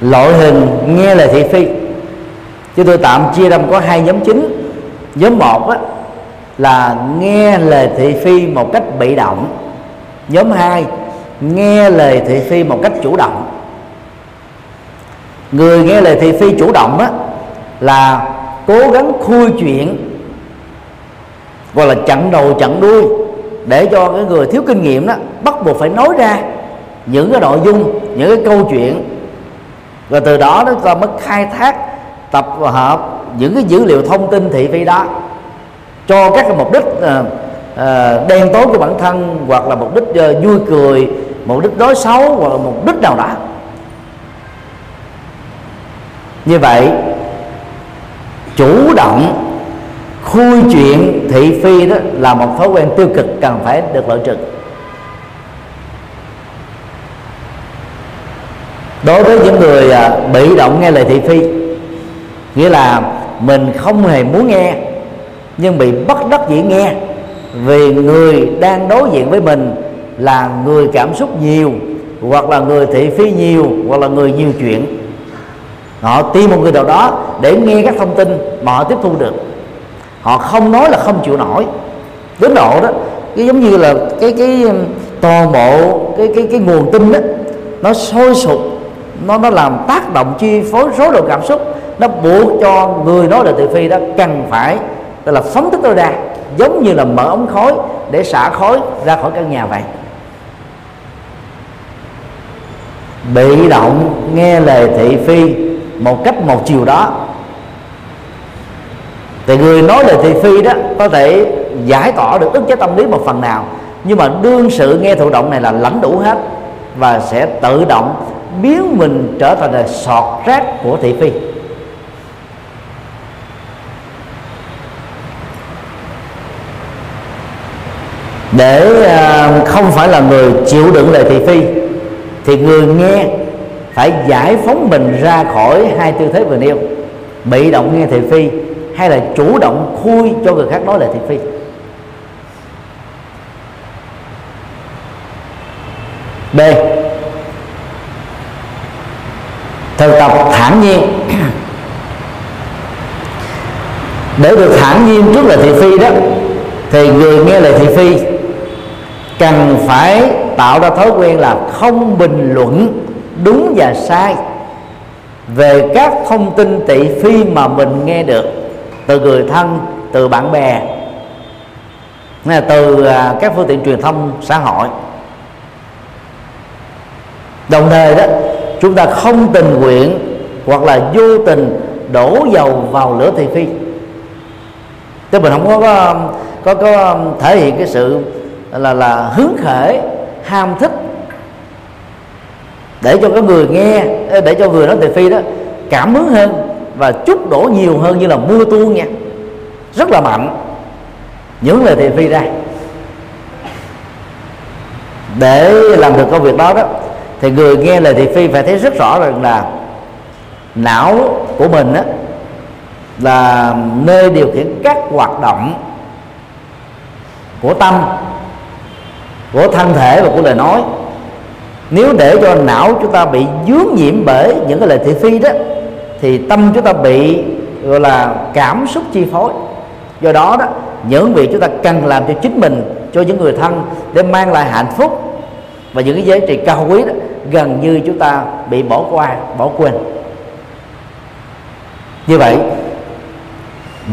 loại hình nghe lời thị phi. Chứ tôi tạm chia ra có hai nhóm chính. Nhóm một á, là nghe lời thị phi một cách bị động nhóm hai nghe lời thị phi một cách chủ động. Người nghe lời thị phi chủ động á, là cố gắng khui chuyện gọi là chặn đầu chặn đuôi để cho cái người thiếu kinh nghiệm đó bắt buộc phải nói ra những cái nội dung những cái câu chuyện. Và từ đó nó ta mới khai thác tập hợp những cái dữ liệu thông tin thị phi đó cho các cái mục đích uh, uh, đen tối của bản thân hoặc là mục đích uh, vui cười mục đích đối xấu hoặc là mục đích nào đó. Như vậy chủ động khui chuyện thị phi đó là một thói quen tiêu cực cần phải được loại trừ. Đối với những người ờ, bị động nghe lời thị phi nghĩa là mình không hề muốn nghe nhưng bị bất đắc dĩ nghe vì người đang đối diện với mình là người cảm xúc nhiều, hoặc là người thị phi nhiều, hoặc là người nhiều chuyện. Họ tìm một người nào đó để nghe các thông tin mà họ tiếp thu được. Họ không nói là không chịu nổi. Đến độ đó, cái giống như là cái cái um, toàn bộ cái cái cái nguồn tin đó, nó sôi sục, nó nó làm tác động chi phối số lượng cảm xúc, nó buộc cho người nói là thị phi đó cần phải, tức là phóng thích tối đa giống như là mở ống khói để xả khói ra khỏi căn nhà vậy. Bị động nghe lời thị phi một cách một chiều đó. Thì người nói lời thị phi đó có thể giải tỏa được ức chế tâm lý một phần nào, nhưng mà đương sự nghe thụ động này là lãnh đủ hết và sẽ tự động biến mình trở thành là sọt rác của thị phi. Để ờ, không phải là người chịu đựng lời thị phi, thì người nghe phải giải phóng mình ra khỏi hai tư thế vừa nêu. Bị động nghe thị phi hay là chủ động khui cho người khác nói lời thị phi? B. Thực tập thản nhiên. Để được thản nhiên trước lời thị phi đó, thì người nghe lời thị phi cần phải tạo ra thói quen là không bình luận đúng và sai về các thông tin tị phi mà mình nghe được từ người thân từ bạn bè là từ à, các phương tiện truyền thông xã hội. Đồng thời đó chúng ta không tình nguyện hoặc là vô tình đổ dầu vào lửa thị phi. Tức mình không có có, có, có um, thể hiện cái sự là là hứng khởi, ham thích. Để cho cái người nghe để cho người nói thị phi đó, cảm hứng hơn và chút đổ nhiều hơn như là mưa tuôn nha. Rất là mạnh. Những lời thị phi ra. Để làm được công việc đó đó, thì người nghe lời thị phi phải thấy rất rõ rằng là não của mình đó là nơi điều khiển các hoạt động của tâm của thân thể và của lời nói. Nếu để cho não chúng ta bị dướng nhiễm bởi những cái lời thị phi đó, thì tâm chúng ta bị, gọi là, cảm xúc chi phối. Do đó đó, những việc chúng ta cần làm cho chính mình, cho những người thân để mang lại hạnh phúc và những cái giá trị cao quý đó, gần như chúng ta bị bỏ qua, bỏ quên. Như vậy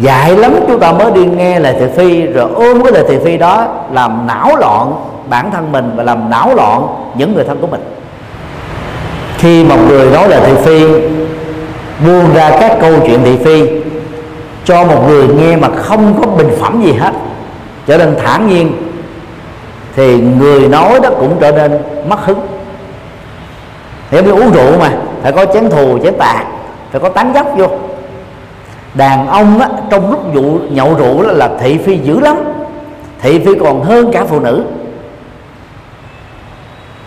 dài lắm chúng ta mới đi nghe lời thị phi, rồi ôm cái lời thị phi đó làm não loạn bản thân mình và làm náo loạn những người thân của mình. Khi một người nói lời thị phi buông ra các câu chuyện thị phi cho một người nghe mà không có bình phẩm gì hết trở nên thản nhiên thì người nói đó cũng trở nên mất hứng. Thì như uống rượu mà phải có chén thù chén tạc phải có tán dốc vô. Đàn ông á, trong lúc vụ nhậu rượu là là thị phi dữ lắm thị phi còn hơn cả phụ nữ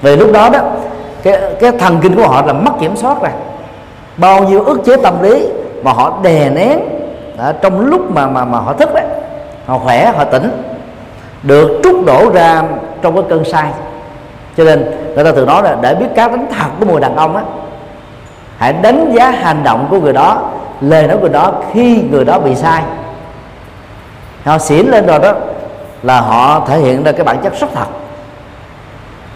về lúc đó đó cái cái thần kinh của họ là mất kiểm soát rồi. Bao nhiêu ức chế tâm lý mà họ đè nén đó, trong lúc mà mà mà họ thức đấy họ khỏe họ tỉnh được trút đổ ra trong cái cơn say. Cho nên người ta thường nói là để biết cá tính thật của người đàn ông á hãy đánh giá hành động của người đó lời nói của đó khi người đó bị sai họ xỉn lên rồi đó là họ thể hiện ra cái bản chất rất thật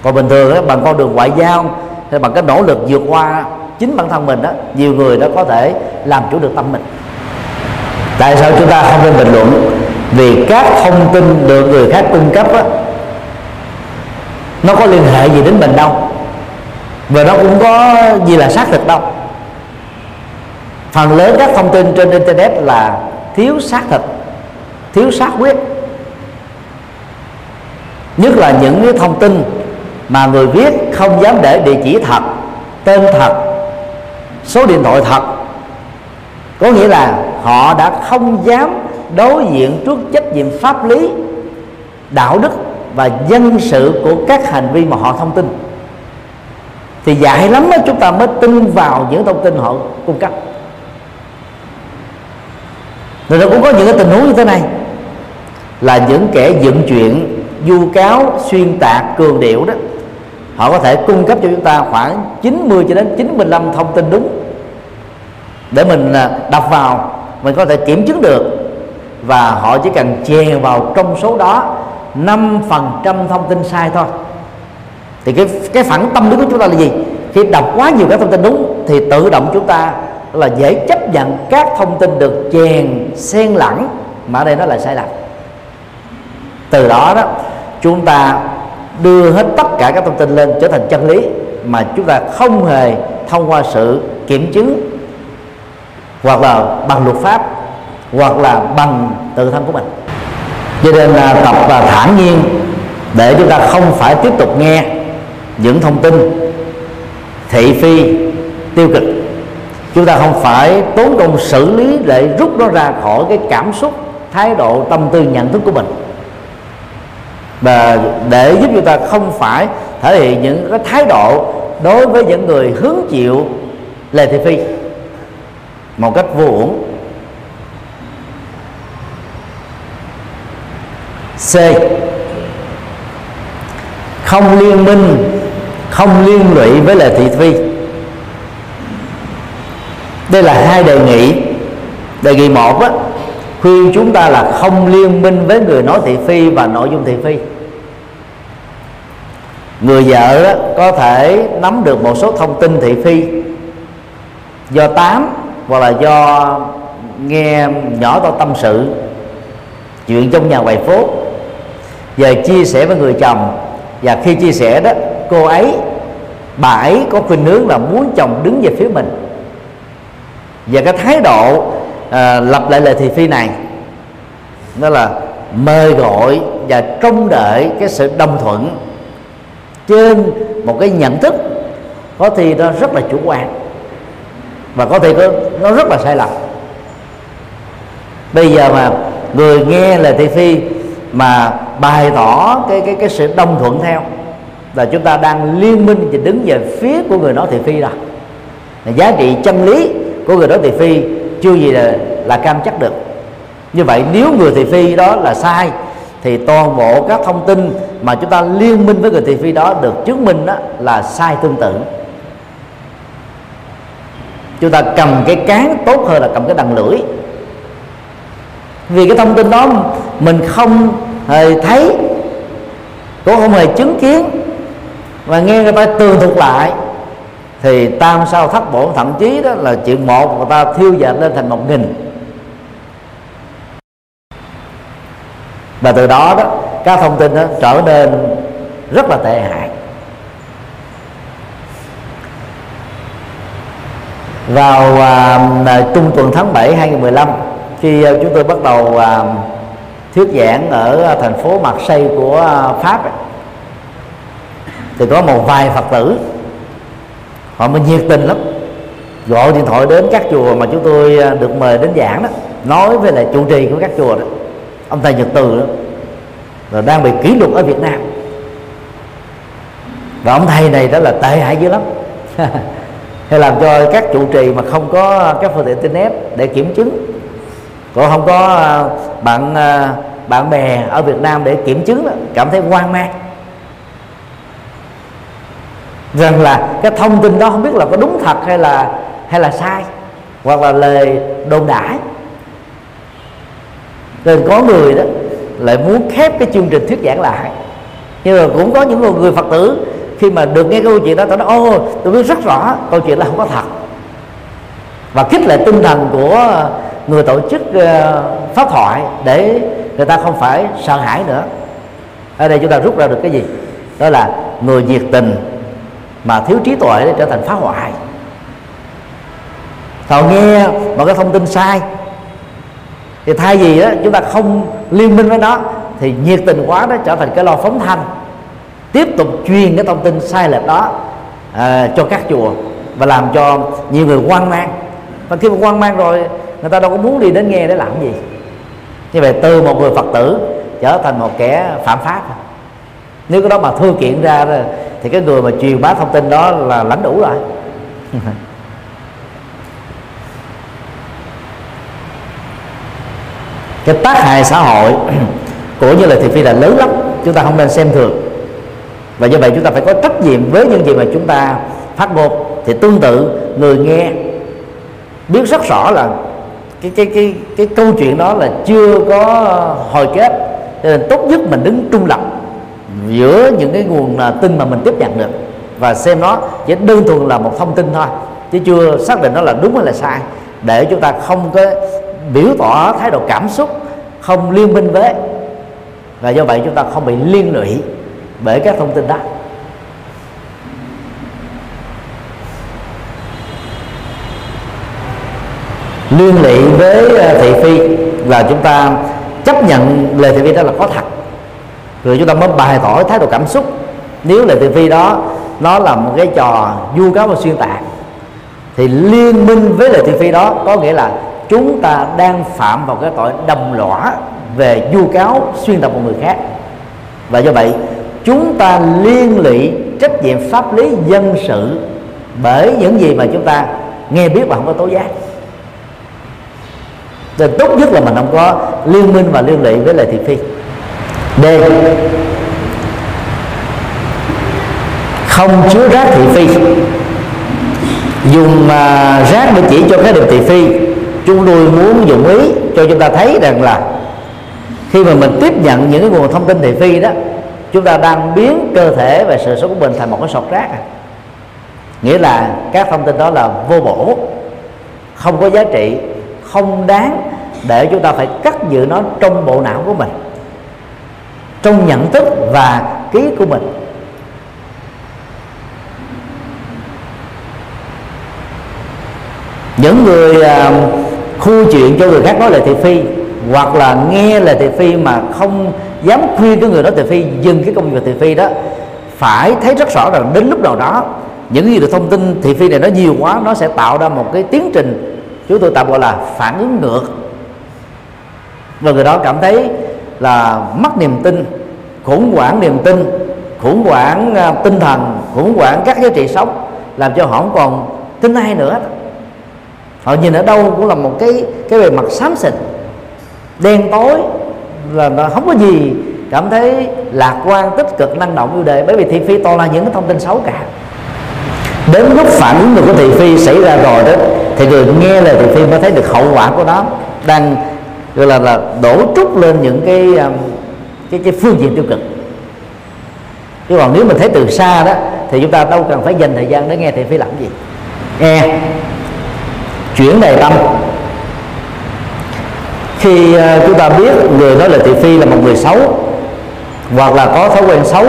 còn bình thường đó, bằng con đường ngoại giao hay bằng cái nỗ lực vượt qua chính bản thân mình đó nhiều người đã có thể làm chủ được tâm mình. Tại sao chúng ta không nên bình luận? Vì các thông tin được người khác cung cấp á, nó có liên hệ gì đến mình đâu. Và nó cũng có gì là xác thực đâu. Phần lớn các thông tin trên internet là thiếu xác thực thiếu xác quyết. Nhất là những cái thông tin mà người viết không dám để địa chỉ thật, tên thật, số điện thoại thật. Có nghĩa là họ đã không dám đối diện trước trách nhiệm pháp lý, đạo đức và dân sự của các hành vi mà họ thông tin. Thì dại lắm đó chúng ta mới tin vào những thông tin họ cung cấp. Rồi nó cũng có những cái tình huống như thế này. Là những kẻ dựng chuyện du cáo, xuyên tạc, cường điệu đó họ có thể cung cấp cho chúng ta khoảng 90 cho đến 95 thông tin đúng. Để mình à, đọc vào, mình có thể kiểm chứng được. Và họ chỉ cần chè vào trong số đó 5% thông tin sai thôi. Thì cái cái phản tâm lý của chúng ta là gì? Khi đọc quá nhiều các thông tin đúng, thì tự động chúng ta là dễ chấp nhận các thông tin được chèn, xen lẫn, mà ở đây nó là sai lầm. Từ đó đó, chúng ta đưa hết tất cả các thông tin lên trở thành chân lý mà chúng ta không hề thông qua sự kiểm chứng hoặc là bằng luật pháp hoặc là bằng tự thân của mình. Cho nên là tập và thản nhiên để chúng ta không phải tiếp tục nghe những thông tin thị phi, tiêu cực. Chúng ta không phải tốn công xử lý để rút nó ra khỏi cái cảm xúc, thái độ, tâm tư, nhận thức của mình và để giúp chúng ta không phải thể hiện những cái thái độ đối với những người hướng chịu lời thị phi một cách vô uổng. C. Không liên minh không liên lụy với lời thị phi. Đây là hai đề nghị. Đề nghị một á, khuyên chúng ta là không liên minh với người nói thị phi và nội dung thị phi. Người vợ đó, có thể nắm được một số thông tin thị phi do tám hoặc là do nghe nhỏ to tâm sự chuyện trong nhà ngoài phố. Về chia sẻ với người chồng và khi chia sẻ đó cô ấy bà ấy có khuynh hướng là muốn chồng đứng về phía mình. Và cái thái độ à, lặp lại lời thị phi này. Đó là mời gọi và trông đợi cái sự đồng thuận trên một cái nhận thức có thì nó rất là chủ quan và có thể nó rất là sai lầm. Bây giờ mà người nghe lời thị phi mà bày tỏ cái cái cái sự đồng thuận theo là chúng ta đang liên minh và đứng về phía của người nói thị phi rồi giá trị chân lý của người nói thị phi chưa gì là, là cam chắc được. Như vậy nếu người thị phi đó là sai thì toàn bộ các thông tin mà chúng ta liên minh với người thị phi đó được chứng minh đó là sai tương tự. Chúng ta cầm cái cán tốt hơn là cầm cái đằng lưỡi. Vì cái thông tin đó mình không hề thấy cũng không hề chứng kiến. Và nghe người ta tường thuật lại thì tam sao thất bổn thậm chí đó là chuyện một người ta thiêu dệt lên thành một nghìn. Và từ đó đó các thông tin đó trở nên rất là tệ hại. Vào à, trung tuần tháng 7 2015 khi à, chúng tôi bắt đầu à, thuyết giảng ở thành phố Marseille của à, Pháp ấy, thì có một vài Phật tử họ mới nhiệt tình lắm. Gọi điện thoại đến các chùa mà chúng tôi à, được mời đến giảng đó nói với lại trụ trì của các chùa đó. Ông thầy nhật từ đó là đang bị kỷ luật ở việt nam. Và ông thầy này đó là tệ hại dữ lắm. Hay làm cho các trụ trì mà không có các phương tiện internet để kiểm chứng. Còn không có à, bạn à, bạn bè ở Việt Nam để kiểm chứng đó, cảm thấy hoang mang rằng là cái thông tin đó không biết là có đúng thật hay là hay là sai, hoặc là lời đồn đãi nên có người đó lại muốn khép cái chương trình thuyết giảng lại. Nhưng mà cũng có những người phật tử, khi mà được nghe câu chuyện đó tôi nói, ô tôi biết rất rõ, câu chuyện là không có thật. Và kích lại tinh thần của người tổ chức ờ, pháp thoại để người ta không phải sợ hãi nữa. Ở đây chúng ta rút ra được cái gì? Đó là người nhiệt tình mà thiếu trí tuệ để trở thành phá hoại. Họ nghe một cái thông tin sai thì thay vì đó chúng ta không liên minh với nó thì nhiệt tình quá nó trở thành cái lo phóng thanh tiếp tục truyền cái thông tin sai lệch đó à, cho các chùa và làm cho nhiều người hoang mang. Và khi mà hoang mang rồi người ta đâu có muốn đi đến nghe để làm gì. Như vậy từ một người phật tử trở thành một kẻ phạm pháp nếu cái đó mà thưa kiện ra thì cái người mà truyền bá thông tin đó là lãnh đủ rồi. Cái tác hại xã hội của như là thị phi là lớn lắm, chúng ta không nên xem thường. Và do vậy chúng ta phải có trách nhiệm với những gì mà chúng ta phát ngôn. Thì tương tự, người nghe biết rất rõ là cái cái cái cái câu chuyện đó là chưa có hồi kết. Nên tốt nhất mình đứng trung lập giữa những cái nguồn à, tin mà mình tiếp nhận được và xem nó chỉ đơn thuần là một thông tin thôi, chứ chưa xác định nó là đúng hay là sai. Để chúng ta không có biểu tỏ thái độ cảm xúc không liên minh với. Và do vậy chúng ta không bị liên lụy bởi các thông tin đó. Liên lụy với à, thị phi là chúng ta chấp nhận lời thị phi đó là có thật rồi chúng ta mới bày tỏ thái độ cảm xúc. Nếu là thị phi đó, nó là một cái trò vu cáo và xuyên tạc, thì liên minh với lời thị phi đó có nghĩa là chúng ta đang phạm vào cái tội đầm lõa về vu cáo, xuyên tạc một người khác. Và do vậy, chúng ta liên lụy trách nhiệm pháp lý dân sự bởi những gì mà chúng ta nghe biết và không có tố giác. Thì tốt nhất là mình không có liên minh và liên lụy với lời thị phi d không chứa rác thị phi. Dùng uh, rác để chỉ cho cái điều thị phi. Chúng tôi muốn dụng ý cho chúng ta thấy rằng là khi mà mình tiếp nhận những cái nguồn thông tin thị phi đó chúng ta đang biến cơ thể và sự sống của mình thành một cái sọt rác à. nghĩa là các thông tin đó là vô bổ không có giá trị không đáng để chúng ta phải cắt giữ nó trong bộ não của mình trong nhận thức và ký của mình. Những người uh, khu chuyện cho người khác nói lời thị phi hoặc là nghe lời thị phi mà không dám khuyên cái người đó thị phi dừng cái công việc thị phi đó phải thấy rất rõ rằng đến lúc nào đó những gì được thông tin thị phi này nó nhiều quá nó sẽ tạo ra một cái tiến trình chúng tôi tạm gọi là phản ứng ngược. Và người đó cảm thấy là mất niềm tin khủng hoảng niềm tin khủng hoảng uh, tinh thần khủng hoảng các giá trị sống làm cho họ không còn tin ai nữa. Họ nhìn ở đâu cũng là một cái cái bề mặt xám xịt đen tối là nó không có gì cảm thấy lạc quan tích cực năng động như đề bởi vì thị phi toàn là những cái thông tin xấu cả. Đến lúc phản ứng được của thị phi xảy ra rồi đó thì người nghe lời thị phi mới thấy được hậu quả của nó đang gọi là là đổ trút lên những cái um, cái cái phương diện tiêu cực. Chứ còn nếu mình thấy từ xa đó, thì chúng ta đâu cần phải dành thời gian để nghe thì phi làm gì? Nghe. Chuyển đề tâm. Khi ờ, chúng ta biết người nói lời thị phi là một người xấu, hoặc là có thói quen xấu,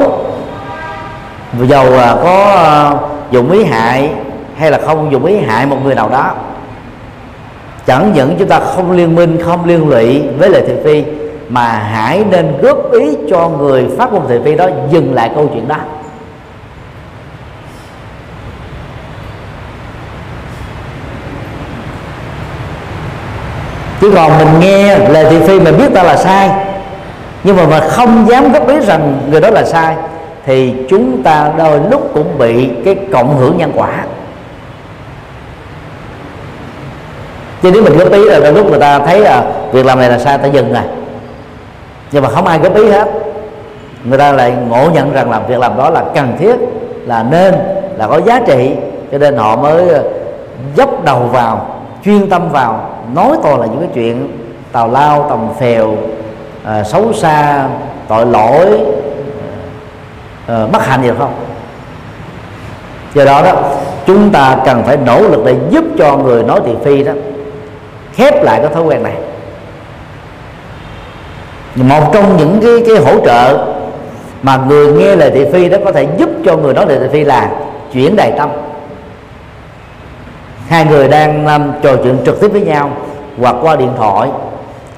dầu là có ờ, dụng ý hại hay là không dùng ý hại một người nào đó chẳng những chúng ta không liên minh, không liên lụy với lời thị phi, mà hãy nên góp ý cho người phát ngôn thị phi đó dừng lại câu chuyện đó. Chứ còn mình nghe lời thị phi mà biết ta là sai, nhưng mà mà không dám góp ý rằng người đó là sai, thì chúng ta đôi lúc cũng bị cái cộng hưởng nhân quả. Chứ nếu mình góp ý là đôi lúc người ta thấy là việc làm này là sai ta dừng rồi nhưng mà không ai góp ý hết. Người ta lại ngộ nhận rằng làm việc làm đó là cần thiết là nên là có giá trị. Cho nên họ mới ờ, dốc đầu vào chuyên tâm vào nói toàn là những cái chuyện tào lao tầm phèo à, xấu xa tội lỗi à, bất hạnh gì không? Do đó đó chúng ta cần phải nỗ lực để giúp cho người nói thị phi đó khép lại cái thói quen này. Một trong những cái cái hỗ trợ mà người nghe lời thị phi đó có thể giúp cho người nói lời thị phi là chuyển đề tâm. Hai người đang um, trò chuyện trực tiếp với nhau hoặc qua điện thoại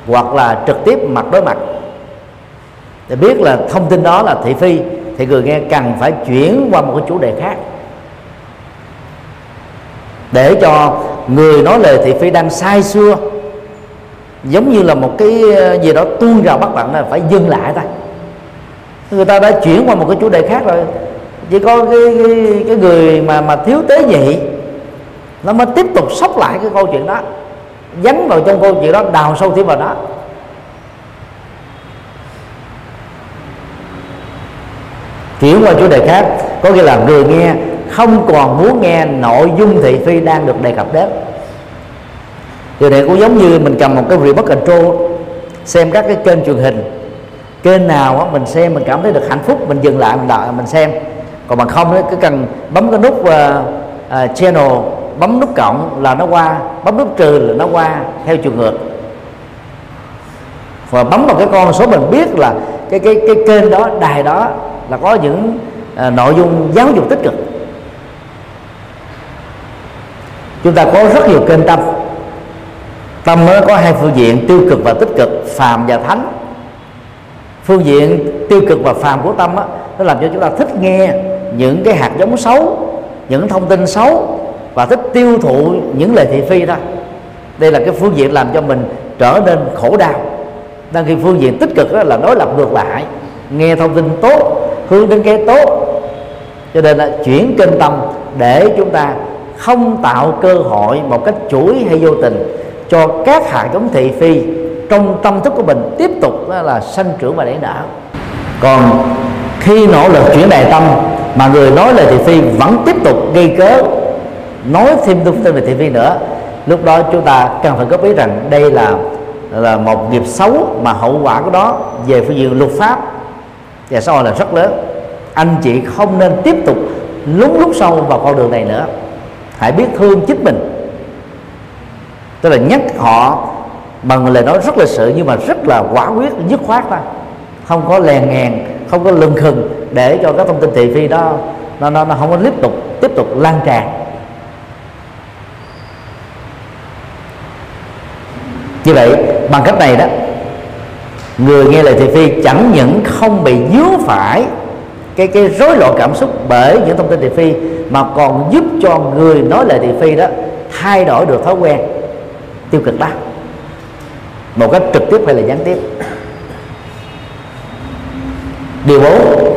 hoặc là trực tiếp mặt đối mặt. Để biết là thông tin đó là thị phi thì người nghe cần phải chuyển qua một cái chủ đề khác. Để cho người nói lời thị phi đang sai xưa. Giống như là một cái ờ, gì đó tuôn rào bắt bạn là phải dừng lại ta. Người ta đã chuyển qua một cái chủ đề khác rồi. Chỉ có cái cái, cái người mà mà thiếu tế nhị nó mới tiếp tục sốc lại cái câu chuyện đó. Dấn vào trong câu chuyện đó đào sâu thêm vào đó. Chuyển qua chủ đề khác có nghĩa là người nghe không còn muốn nghe nội dung thị phi đang được đề cập đến. Điều này cũng giống như mình cầm một cái remote control xem các cái kênh truyền hình. Kênh nào đó, mình xem mình cảm thấy được hạnh phúc mình dừng lại mình đợi mình xem. Còn bằng không cứ cần bấm cái nút uh, uh, channel bấm nút cộng là nó qua bấm nút trừ là nó qua theo chiều ngược và bấm vào cái con số mình biết là cái cái cái kênh đó đài đó là có những uh, nội dung giáo dục tích cực. Chúng ta có rất nhiều kênh tâm. Tâm nó có hai phương diện tiêu cực và tích cực phàm và thánh. Phương diện tiêu cực và phàm của tâm á, nó làm cho chúng ta thích nghe những cái hạt giống xấu những thông tin xấu và thích tiêu thụ những lời thị phi thôi đây là cái phương diện làm cho mình trở nên khổ đau. Đang khi phương diện tích cực đó là đối lập ngược lại nghe thông tin tốt hướng đến cái tốt. Cho nên là chuyển kênh tâm để chúng ta không tạo cơ hội một cách chuỗi hay vô tình cho các hạt giống thị phi trong tâm thức của mình tiếp tục đó là sanh trưởng và nảy nở. Còn khi nỗ lực chuyển đại tâm mà người nói lời thị phi vẫn tiếp tục gây cớ, nói thêm thông tin về thị phi nữa, lúc đó chúng ta cần phải góp ý rằng đây là là một nghiệp xấu mà hậu quả của đó về phương diện luật pháp và xã hội là rất lớn. Anh chị không nên tiếp tục lúng lúc sâu vào con đường này nữa hãy biết thương chính mình. Tức là nhắc họ bằng lời nói rất là sự nhưng mà rất là quả quyết dứt khoát thôi. Không có lèn ngàn không có lưng khừng để cho các thông tin thị phi đó nó nó, nó không có tiếp tục tiếp tục lan tràn. Như vậy bằng cách này đó người nghe lời thị phi chẳng những không bị dướng phải cái cái rối loạn cảm xúc bởi những thông tin thị phi mà còn giúp cho người nói lời thị phi đó thay đổi được thói quen tiêu cực đó một cách trực tiếp hay là gián tiếp? Điều bốn,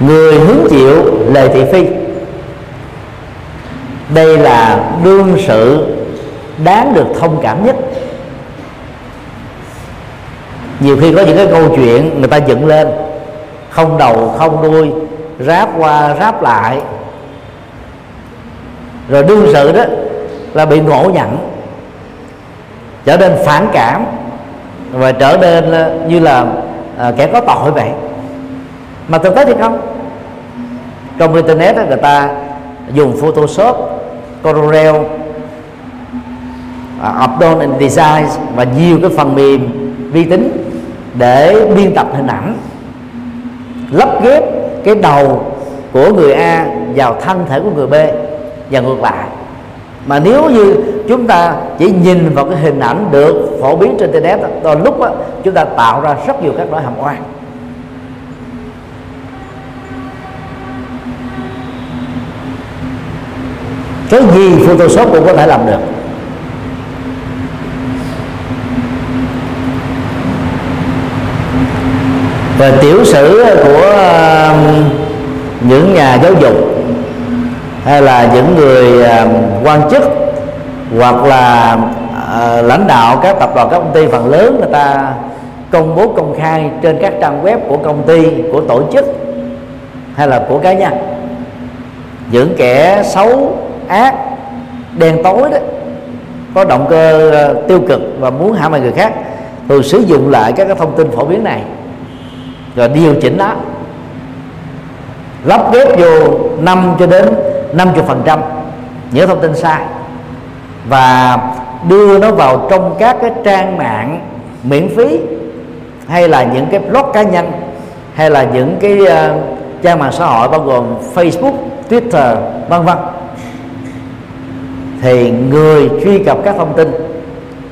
người hứng chịu lời thị phi. Đây là đương sự đáng được thông cảm nhất. Nhiều khi có những cái câu chuyện người ta dựng lên không đầu không đuôi ráp qua ráp lại. Rồi đương sự đó là bị ngộ nhận trở nên phản cảm và trở nên như là à, kẻ có tội vậy. Mà thực tế thì không. Trong internet đó, người ta dùng photoshop corel à, uh, upload and design và nhiều cái phần mềm vi tính để biên tập hình ảnh lắp ghép cái đầu của người A vào thân thể của người B và ngược lại. Mà nếu như chúng ta chỉ nhìn vào cái hình ảnh được phổ biến trên internet đó, lúc đó, chúng ta tạo ra rất nhiều các loại hàm oan. Cái gì photoshop cũng có thể làm được. Và tiểu sử của um, những nhà giáo dục hay là những người um, quan chức hoặc là uh, lãnh đạo các tập đoàn, các công ty, phần lớn người ta công bố, công khai trên các trang web của công ty, của tổ chức hay là của cá nhân. Những kẻ xấu, ác, đen tối đó, có động cơ uh, tiêu cực và muốn hãm hại người khác, thường sử dụng lại các cái thông tin phổ biến này rồi điều chỉnh nó lắp ghép vô 5 cho đến 50 phần trăm. Những thông tin sai. Và đưa nó vào trong các cái trang mạng miễn phí hay là những cái blog cá nhân hay là những cái uh, trang mạng xã hội bao gồm Facebook, Twitter, vân vân. Thì người truy cập các thông tin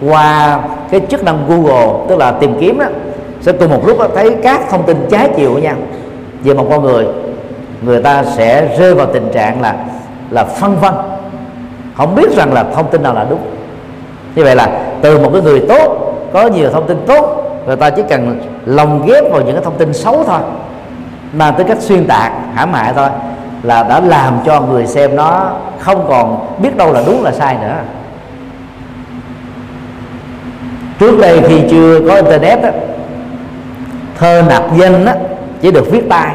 qua cái chức năng Google tức là tìm kiếm đó sẽ cùng một lúc thấy các thông tin trái chiều với nhau. Về một con người người ta sẽ rơi vào tình trạng là là phân vân. Không biết rằng là thông tin nào là đúng. Như vậy là từ một cái người tốt có nhiều thông tin tốt người ta chỉ cần lồng ghép vào những cái thông tin xấu thôi. Mang tới cách xuyên tạc hãm hại thôi là đã làm cho người xem nó không còn biết đâu là đúng là sai nữa. Trước đây khi chưa có internet á, thơ nạp danh đó chỉ được viết tay.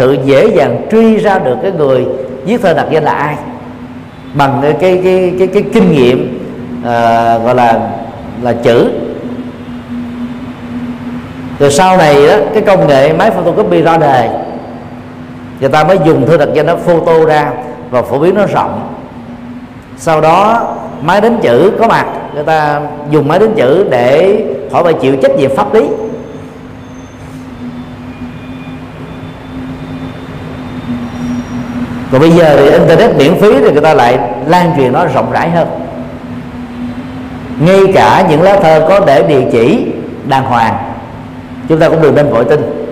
Sự dễ dàng truy ra được cái người viết thơ nạp danh là ai? Bằng cái cái cái cái, cái kinh nghiệm uh, gọi là là chữ. Rồi sau này đó cái công nghệ máy photocopy ra đề, người ta mới dùng thư đặc danh đó photo ra và phổ biến nó rộng. Sau đó máy đánh chữ có mặt người ta dùng máy đánh chữ để khỏi phải chịu trách nhiệm pháp lý. Còn bây giờ thì internet miễn phí thì người ta lại lan truyền nó rộng rãi hơn. Ngay cả những lá thơ có để địa chỉ đàng hoàng, chúng ta cũng đừng nên vội tin.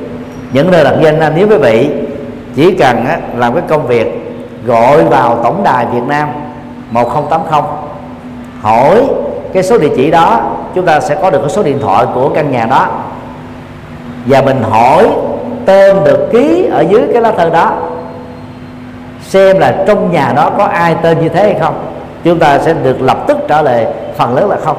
Những nơi đặt danh à, nếu quý vị chỉ cần làm cái công việc gọi vào tổng đài Việt Nam 1080 hỏi cái số địa chỉ đó, chúng ta sẽ có được cái số điện thoại của căn nhà đó. Và mình hỏi tên được ký ở dưới cái lá thư đó xem là trong nhà đó có ai tên như thế hay không. Chúng ta sẽ được lập tức trả lời, phần lớn là không.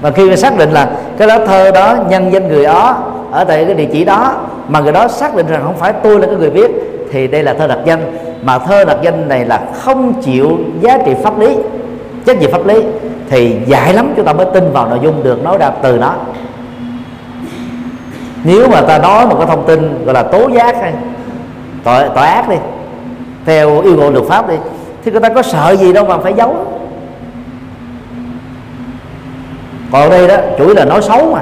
Và khi xác định là cái lá thơ đó nhân danh người đó ở tại cái địa chỉ đó, mà người đó xác định rằng không phải tôi là cái người viết, thì đây là thơ đặc danh. Mà thơ đặc danh này là không chịu giá trị pháp lý trách nhiệm pháp lý, thì dại lắm chúng ta mới tin vào nội dung được nói ra từ nó. Nếu mà ta nói một cái thông tin gọi là tố giác hay, tội tội ác đi theo yêu cầu luật pháp đi. Thì người ta có sợ gì đâu mà phải giấu. Còn đây đó chủ là nói xấu mà.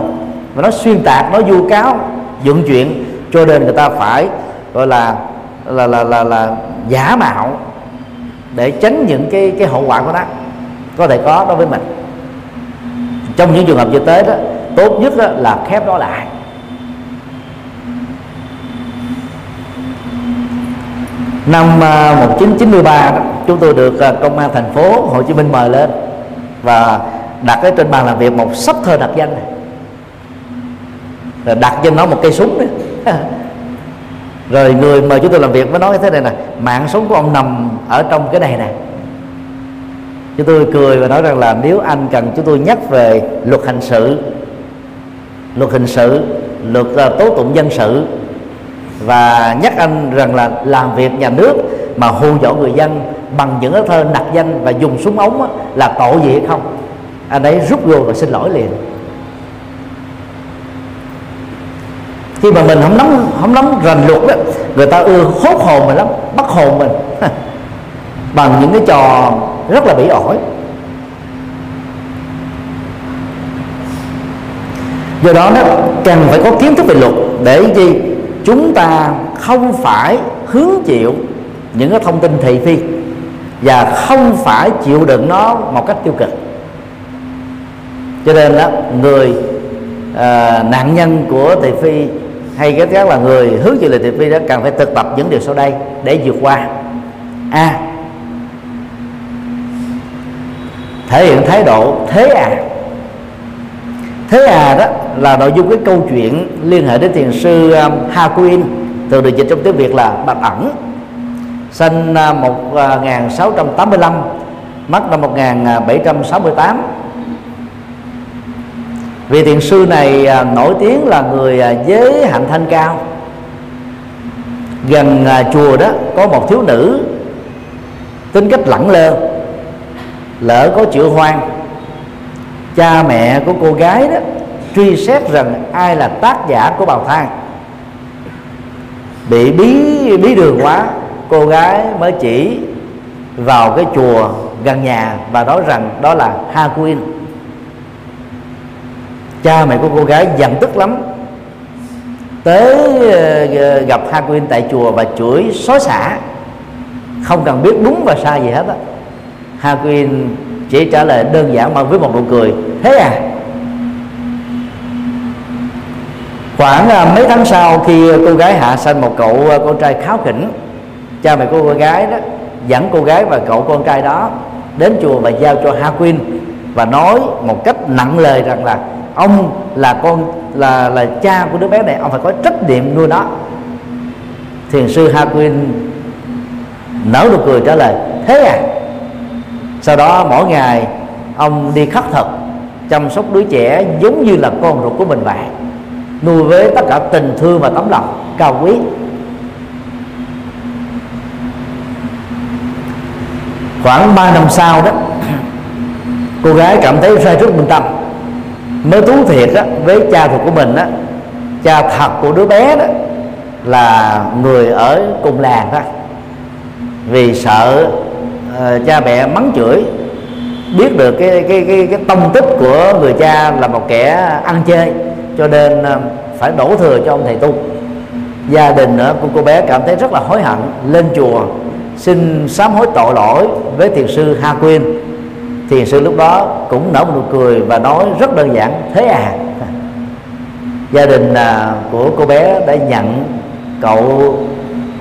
Mà nó xuyên tạc nó vu cáo dựng chuyện. Cho nên người ta phải gọi là là là là, là giả mạo để tránh những cái cái hậu quả của nó. Có thể có đối với mình. Trong những trường hợp như thế đó tốt nhất đó là khép nó lại. Năm à, 1993 đó, chúng tôi được à, công an thành phố Hồ Chí Minh mời lên và đặt ở trên bàn làm việc một sắp thơ đặc danh này. Rồi đặt cho nó một cây súng đấy. Rồi người mời chúng tôi làm việc mới nói thế này nè mạng sống của ông nằm ở trong cái này nè. Chúng tôi cười và nói rằng là nếu anh cần chúng tôi nhắc về luật hình sự luật hình sự luật à, tố tụng dân sự và nhắc anh rằng là làm việc nhà nước mà hù dọa người dân bằng những cái thơ nặc danh và dùng súng ống là tội gì hay không? Anh ấy rút vô và xin lỗi liền. Khi mà mình không nắm không nắm rành luật đó người ta ưa hốt hồn mình lắm, bắt hồn mình. Bằng những cái trò rất là bị ổi. Do đó đó cần phải có kiến thức về luật để gì? Chúng ta không phải hứng chịu những cái thông tin thị phi và không phải chịu đựng nó một cách tiêu cực. Cho nên đó người à, nạn nhân của thị phi hay cái khác là người hướng chịu lời thị phi đó cần phải thực tập những điều sau đây để vượt qua. A. À, thể hiện thái độ thế à? Thế à đó là nội dung cái câu chuyện liên hệ đến thiền sư à, um, Hakuin thường được dịch trong tiếng Việt là Bạch ẩn. Sinh à, à, năm 1685 mất năm 1768 vị thiền sư này nổi tiếng là người giới hạnh thanh cao. Gần chùa đó có một thiếu nữ tính cách lẳng lơ lỡ có chữa hoang cha mẹ của cô gái đó truy xét rằng ai là tác giả của bào thai. Bị bí bí đường quá cô gái mới chỉ vào cái chùa gần nhà và nói rằng đó là Hakuin cha mẹ của cô gái giận tức lắm. Tới ờ, gặp gặp Hakuin tại chùa và chửi xói xả. Không cần biết đúng và sai gì hết á. Hakuin chỉ trả lời đơn giản bằng với một nụ cười. Thế à? Khoảng à, mấy tháng sau khi cô gái hạ sanh một cậu à, con trai kháo khỉnh, cha mẹ cô gái đó dẫn cô gái và cậu con trai đó đến chùa và giao cho Ha Quyên và nói một cách nặng lời rằng là ông là con, là là cha của đứa bé này, ông phải có trách nhiệm nuôi nó. Thiền sư Ha Quyên nở nụ cười trả lời, thế à? Sau đó mỗi ngày ông đi khắc thật chăm sóc đứa trẻ giống như là con ruột của mình vậy nuôi với tất cả tình thương và tấm lòng cao quý. Khoảng 3 năm sau đó cô gái cảm thấy sai trước bình tâm. Mới thú thiệt đó, với cha ruột của mình đó cha thật của đứa bé đó là người ở cùng làng thôi. Vì sợ uh, cha mẹ mắng chửi. Biết được cái cái cái cái tông tích của người cha là một kẻ ăn chơi cho nên ờ, phải đổ thừa cho ông thầy tu. Gia đình ờ, của cô bé cảm thấy rất là hối hận lên chùa xin sám hối tội lỗi với thiền sư Ha Quyên. Thiền sư lúc đó cũng nở một nụ cười và nói rất đơn giản thế à. Gia đình của cô bé đã nhận cậu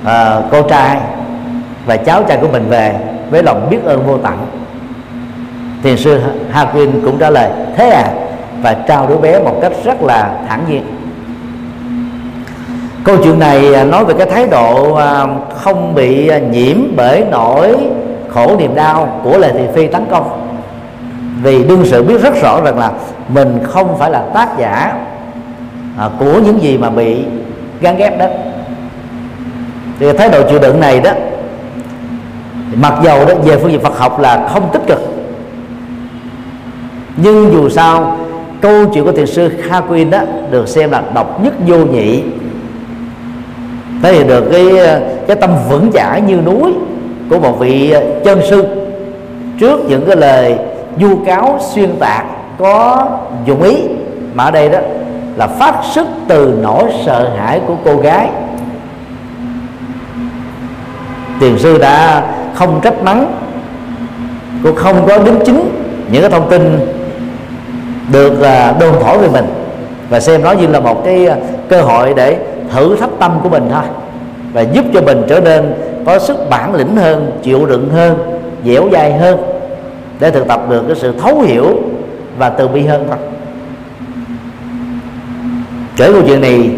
à, cô trai và cháu trai của mình về với lòng biết ơn vô tận. Thiền sư Hakuin cũng trả lời, thế à và trao đứa bé một cách rất là thản nhiên. Câu chuyện này à, nói về cái thái độ à, không bị à, nhiễm bởi nỗi khổ niềm đau của lệ thị phi tấn công. Vì đương sự biết rất rõ rằng là mình không phải là tác giả của những gì mà bị gắn ghép đó. Thì thái độ chịu đựng này đó mặc dầu đó, về phương diện Phật học là không tích cực. Nhưng dù sao, câu chuyện của thiền sư Kha Quyên đó được xem là độc nhất vô nhị. Thể hiện được cái cái tâm vững chãi như núi của một vị ờ, chân sư. Trước những cái lời du cáo xuyên tạc có dụng ý, mà ở đây đó là phát xuất từ nỗi sợ hãi của cô gái. Tiền sư đã không trách mắng cũng không có đính chính những cái thông tin được à, đồn thổi về mình. Và xem nó như là một cái à, cơ hội để thử thách tâm của mình thôi. Và giúp cho mình trở nên có sức bản lĩnh hơn chịu đựng hơn dẻo dai hơn để thực tập được cái sự thấu hiểu và từ bi hơn thôi. Kể câu chuyện này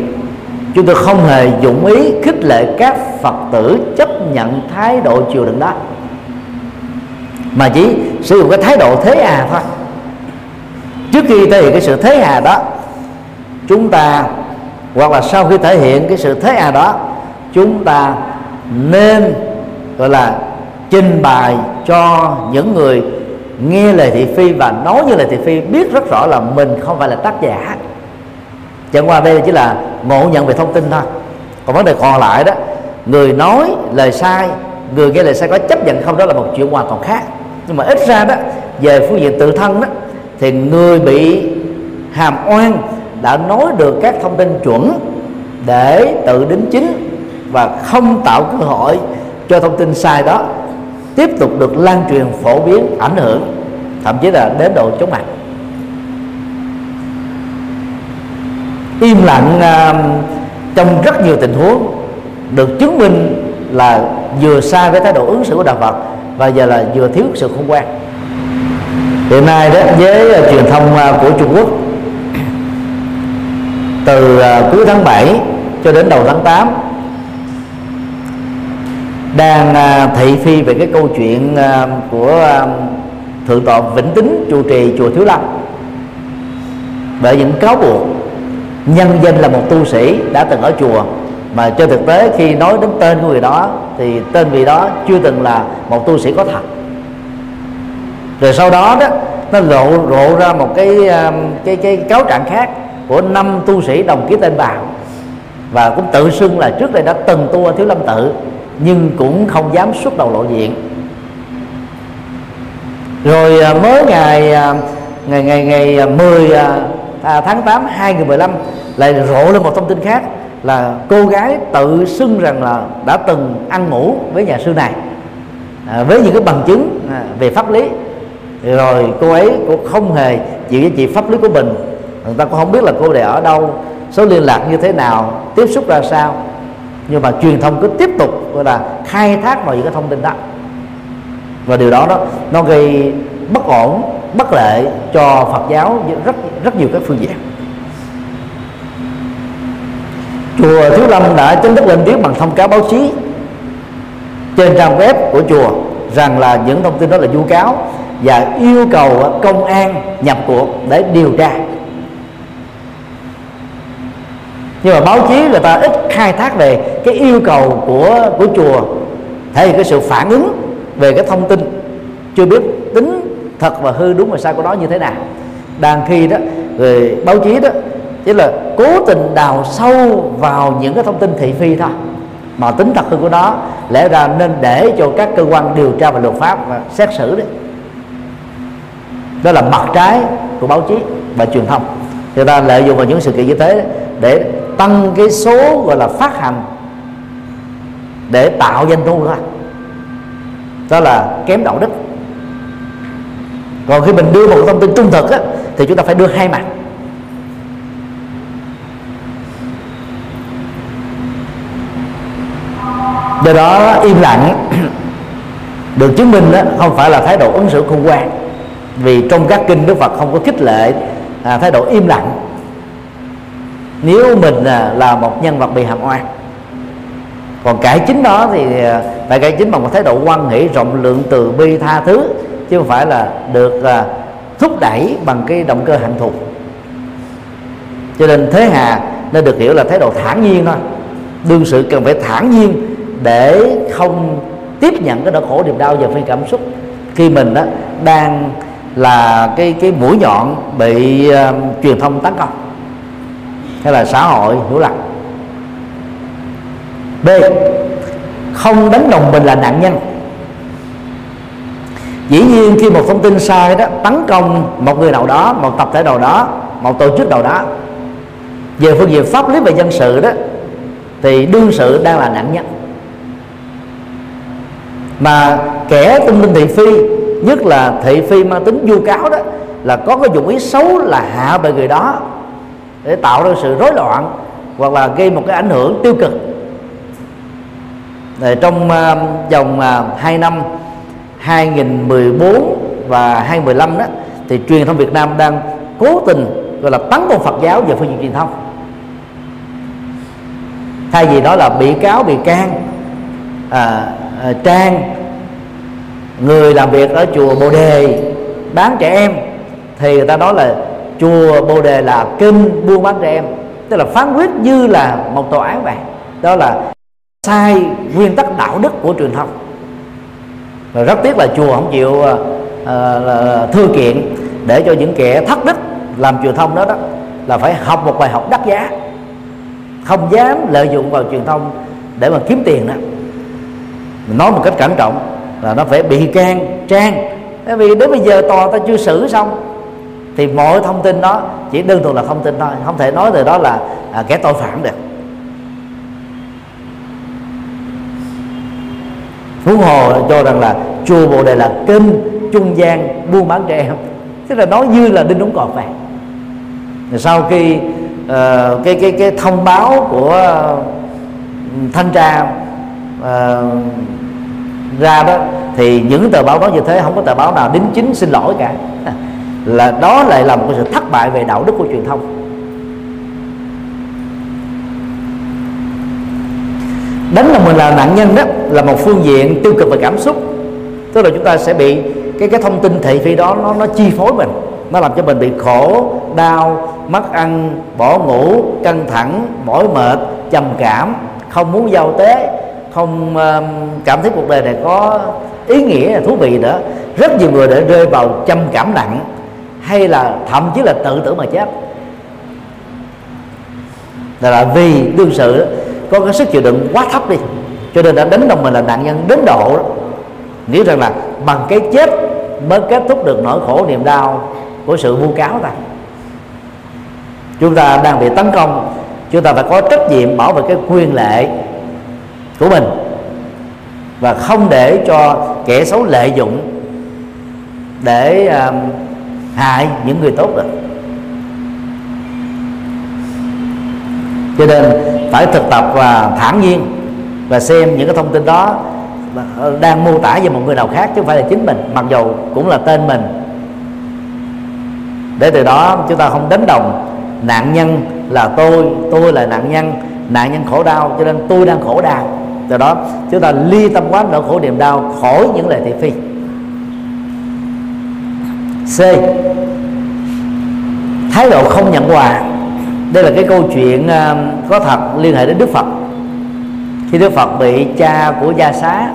chúng tôi không hề dụng ý khích lệ các phật tử chấp nhận thái độ chịu đựng đó, mà chỉ sử dụng cái thái độ thế hà thôi. Trước khi thể hiện cái sự thế hà đó, chúng ta, hoặc là sau khi thể hiện cái sự thế hà đó, chúng ta nên, gọi là, trình bày cho những người nghe lời thị phi và nói như lời thị phi biết rất rõ là mình không phải là tác giả chẳng qua đây chỉ là ngộ nhận về thông tin thôi. Còn vấn đề còn lại đó, người nói lời sai, người nghe lời sai có chấp nhận không, đó là một chuyện hoàn toàn khác. Nhưng mà ít ra đó, về phương diện tự thân đó, thì người bị hàm oan đã nói được các thông tin chuẩn để tự đính chính và không tạo cơ hội cho thông tin sai đó tiếp tục được lan truyền, phổ biến, ảnh hưởng, thậm chí là đến độ chống mặt. Im lặng uh, trong rất nhiều tình huống được chứng minh là vừa sai với thái độ ứng xử của đạo Phật và giờ là vừa thiếu sự khôn ngoan. Hiện nay đó với uh, truyền thông uh, của Trung Quốc từ uh, cuối tháng 7 cho đến đầu tháng 8 đang uh, thị phi về cái câu chuyện uh, của uh, thượng tọa vĩnh tính trụ trì chùa thiếu lâm. Bởi những cáo buộc nhân danh là một tu sĩ đã từng ở chùa, mà trên thực tế khi nói đến tên của người đó, thì tên vị đó chưa từng là một tu sĩ có thật. Rồi sau đó đó, nó lộ lộ ra một cái um, cái cái cáo trạng khác của năm tu sĩ đồng ký tên vào và cũng tự xưng là trước đây đã từng tu ở thiếu lâm tự, nhưng cũng không dám xuất đầu lộ diện. Rồi à, mới à, ngày ngày ngày ngày 10 à, tháng 8 2015 lại rộ lên một thông tin khác là cô gái tự xưng rằng là đã từng ăn ngủ với nhà sư này. À, với những cái bằng chứng à, về pháp lý. Rồi cô ấy cũng không hề chịu giá trị pháp lý của mình. Người ta cũng không biết là cô này ở đâu số liên lạc như thế nào tiếp xúc ra sao. Nhưng mà truyền thông cứ tiếp tục gọi là khai thác vào những cái thông tin đó. Và điều đó đó nó gây bất ổn, bất lệ cho Phật giáo rất rất nhiều các phương diện. Chùa Thiếu Lâm đã chính thức lên tiếng bằng thông cáo báo chí trên trang web của chùa rằng là những thông tin đó là vu cáo và yêu cầu công an nhập cuộc để điều tra. Nhưng mà báo chí người ta ít khai thác về cái yêu cầu của của chùa, thể hiện cái sự phản ứng về cái thông tin chưa biết tính thật và hư đúng và sai của nó như thế nào? Đang khi đó người báo chí đó, chỉ là cố tình đào sâu vào những cái thông tin thị phi thôi. Mà tính thật hư của nó, lẽ ra nên để cho các cơ quan điều tra và luật pháp và xét xử đấy đó là mặt trái của báo chí và truyền thông. Người ta lợi dụng vào những sự kiện như thế để tăng cái số gọi là phát hành, để tạo doanh thu thôi. Đó là kém đạo đức còn khi mình đưa một thông tin trung thực á, thì chúng ta phải đưa hai mặt. Do đó im lặng được chứng minh đó không phải là thái độ ứng xử khôn ngoan. Vì trong các kinh đức phật không có khích lệ à, thái độ im lặng. Nếu mình à, là một nhân vật bị hàm oan còn cải chính đó thì à, phải cải chính bằng một thái độ quan hỷ rộng lượng từ bi tha thứ chứ không phải là được à, thúc đẩy bằng cái động cơ hạnh thù. Cho nên thế hà nên được hiểu là thái độ thản nhiên thôi. Đương sự cần phải thản nhiên để không tiếp nhận cái nỗi khổ niềm đau và phi cảm xúc. Khi mình đó đang là cái cái mũi nhọn bị uh, truyền thông tấn công hay là xã hội hiểu lầm. B. Không đánh đồng mình là nạn nhân dĩ nhiên khi một thông tin sai đó tấn công một người nào đó một tập thể nào đó một tổ chức nào đó về phương diện pháp lý và dân sự đó thì đương sự đang là nạn nhân. Mà kẻ tung tin thị phi nhất là thị phi mang tính vu cáo đó là có cái dụng ý xấu là hạ bệ người đó để tạo ra sự rối loạn hoặc là gây một cái ảnh hưởng tiêu cực. Rồi trong uh, vòng ờ, uh, 2 năm 2014 và 2015 đó thì truyền thông Việt Nam đang cố tình gọi là tấn công Phật giáo về phương diện truyền thông. Thay vì đó là bị cáo bị can à, à, trang người làm việc ở chùa bồ đề bán trẻ em thì người ta nói là chùa bồ đề là kinh buôn bán trẻ em. Tức là phán quyết như là một tòa án vậy. Đó là sai nguyên tắc đạo đức của truyền thông và rất tiếc là chùa không chịu à, uh, thư kiện để cho những kẻ thất đức làm truyền thông đó đó là phải học một bài học đắt giá. Không dám lợi dụng vào truyền thông để mà kiếm tiền đó. Mình nói một cách cẩn trọng là nó phải bị can trang. Bởi vì đến bây giờ tòa ta chưa xử xong thì mọi thông tin đó chỉ đơn thuần là thông tin thôi. Không thể nói từ đó là à, kẻ tội phạm được. Phú hồ cho rằng là chùa bồ đề là kênh trung gian buôn bán trẻ em. Tức là nói như là đinh đóng cọp vậy. Sau khi uh, cái cái cái thông báo của uh, thanh tra uh, ra đó thì những tờ báo đó như thế không có tờ báo nào đính chính xin lỗi cả. Là đó lại là một sự thất bại về đạo đức của truyền thông. Đánh là mình là nạn nhân đó là một phương diện tiêu cực về cảm xúc. Tức là chúng ta sẽ bị cái cái thông tin thị phi đó nó nó chi phối mình nó làm cho mình bị khổ đau mất ăn bỏ ngủ căng thẳng mỏi mệt trầm cảm không muốn giao tế không um, cảm thấy cuộc đời này có ý nghĩa thú vị nữa. Rất nhiều người đã rơi vào trầm cảm nặng hay là thậm chí là tự tử mà chết. Là, là vì đương sự có cái sức chịu đựng quá thấp đi. Cho nên đã đánh đồng mình là nạn nhân đến độ đó. nghĩ rằng là bằng cái chết mới kết thúc được nỗi khổ niềm đau của sự vu cáo ta. Chúng ta đang bị tấn công chúng ta phải có trách nhiệm bảo vệ cái quyền lệ của mình và không để cho kẻ xấu lợi dụng để uh, hại những người tốt được. Cho nên phải thực tập và thản nhiên và xem những cái thông tin đó đang mô tả về một người nào khác chứ không phải là chính mình, mặc dù cũng là tên mình. Để từ đó chúng ta không đánh đồng, nạn nhân là tôi tôi là nạn nhân nạn nhân khổ đau, cho nên tôi đang khổ đau. Từ đó, chúng ta ly tâm quá, nỗi khổ niềm đau khỏi những lời thị phi. C. Thái độ không nhận quà đây là cái câu chuyện à, có thật, liên hệ đến đức phật. Khi đức phật bị cha của gia xá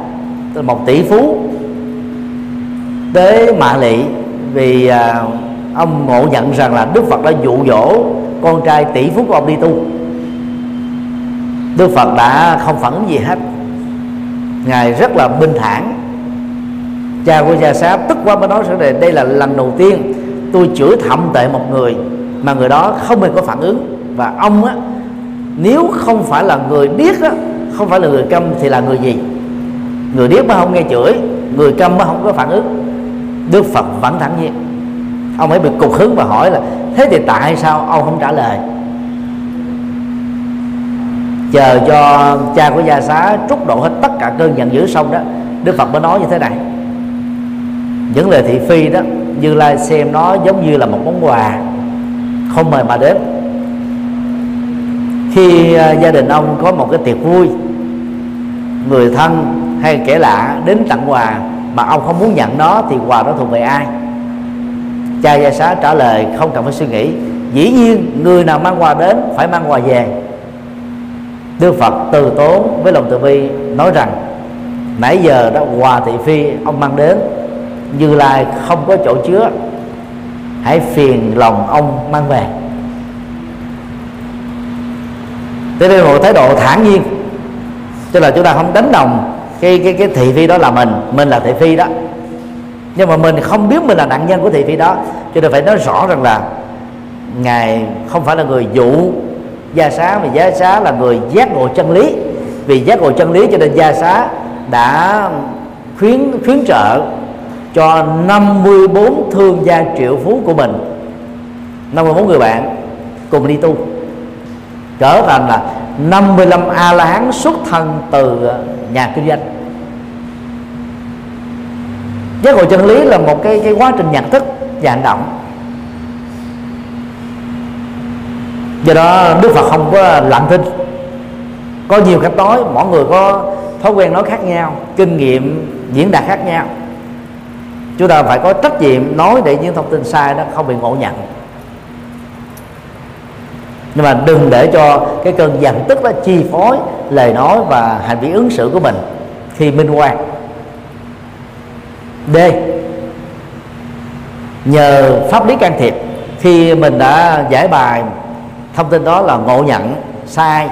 một tỷ phú, tới mạ lị vì à, ông ngộ nhận rằng là đức phật đã dụ dỗ con trai tỷ phú của ông đi tu. Đức phật đã không phản ứng gì hết. Ngài rất là bình thản. Cha của gia xá tức quá mới nói rằng đây là lần đầu tiên tôi chửi thậm tệ một người mà người đó không hề có phản ứng. Và ông á, nếu không phải là người điếc á, không phải là người câm thì là người gì? Người điếc mà không nghe chửi, người câm mà không có phản ứng. Đức phật vẫn thẳng nhiên. Ông ấy bị cục hứng và hỏi là, thế thì tại sao ông không trả lời? Chờ cho cha của gia xá trút độ hết tất cả cơn giận dữ xong đó, đức phật mới nói như thế này. Những lời thị phi đó, như lai xem nó giống như là một món quà không mời mà đến. Khi à, gia đình ông có một cái tiệc vui, người thân hay kẻ lạ đến tặng quà mà ông không muốn nhận nó thì quà đó thuộc về ai? Cha gia xá trả lời không cần phải suy nghĩ. Dĩ nhiên, người nào mang quà đến phải mang quà về. Đức phật từ tốn với lòng từ bi nói rằng, nãy giờ đó quà thị phi ông mang đến, như lai không có chỗ chứa hãy phiền lòng ông mang về. Thế nên một thái độ thản nhiên. Tức là chúng ta không đánh đồng cái cái cái thị phi đó là mình mình là thị phi đó. Nhưng mà mình không biết mình là nạn nhân của thị phi đó. Cho nên phải nói rõ rằng là ngài không phải là người dụ gia xá mà gia xá là người giác ngộ chân lý. Vì giác ngộ chân lý cho nên gia xá đã khuyến khuyến trợ cho 54 thương gia triệu phú của mình. 54 người bạn cùng đi tu. Trở thành là 55 a la hán xuất thân từ ờ, nhà kinh doanh. Giác ngộ chân lý là một cái cái quá trình nhận thức và hành động. Do đó đức phật không có lặng thinh. Có nhiều cách nói, mỗi người có thói quen nói khác nhau, kinh nghiệm diễn đạt khác nhau chúng ta phải có trách nhiệm nói để những thông tin sai đó không bị ngộ nhận. Nhưng mà đừng để cho cái cơn giận tức đó chi phối lời nói và hành vi ứng xử của mình khi minh quan d. Nhờ pháp lý can thiệp, khi mình đã giải bài, thông tin đó là ngộ nhận, sai,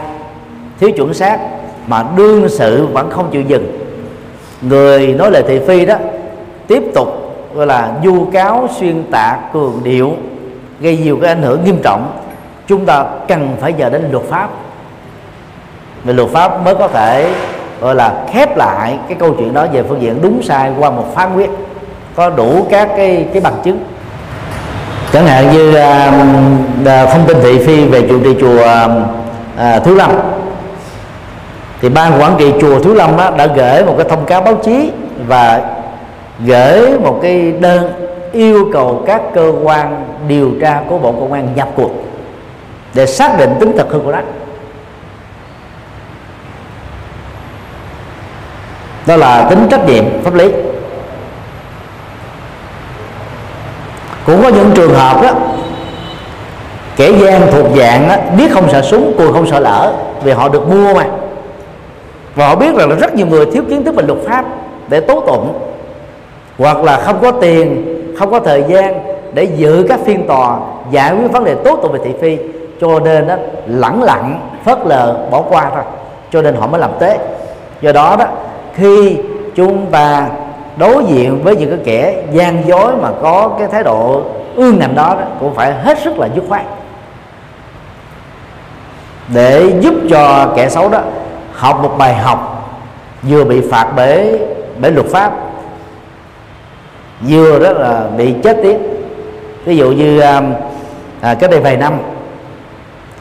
thiếu chuẩn xác mà đương sự vẫn không chịu dừng. Người nói lời thị phi đó tiếp tục gọi là du cáo xuyên tạc cường điệu gây nhiều cái ảnh hưởng nghiêm trọng. Chúng ta cần phải giờ đến luật pháp. Về luật pháp mới có thể gọi là khép lại cái câu chuyện đó về phương diện đúng sai qua một phán quyết có đủ các cái cái bằng chứng. Chẳng hạn như uh, thông tin thị phi về chủ trì chùa uh, Thứ Lâm. Thì ban quản trị chùa thứ Lâm á, đã gửi một cái thông cáo báo chí và gửi một cái đơn yêu cầu các cơ quan điều tra của bộ công an nhập cuộc để xác định tính thật hư của nó. đó là tính trách nhiệm pháp lý. Cũng có những trường hợp đó kẻ gian thuộc dạng đó, biết không sợ súng cùi không sợ lỡ vì họ được mua mà. Và họ biết rằng là rất nhiều người thiếu kiến thức về luật pháp để tố tụng hoặc là không có tiền không có thời gian để giữ các phiên tòa giải quyết vấn đề tố tụng về thị phi cho nên đó lẳng lặng phớt lờ bỏ qua thôi. Cho nên họ mới làm tế. Do đó đó khi chúng ta đối diện với những cái kẻ gian dối mà có cái thái độ ương ngạnh đó, đó cũng phải hết sức là dứt khoát. Để giúp cho kẻ xấu đó học một bài học vừa bị phạt bởi bởi luật pháp vừa đó là bị chết tiếng ví dụ như à, à cách đây vài năm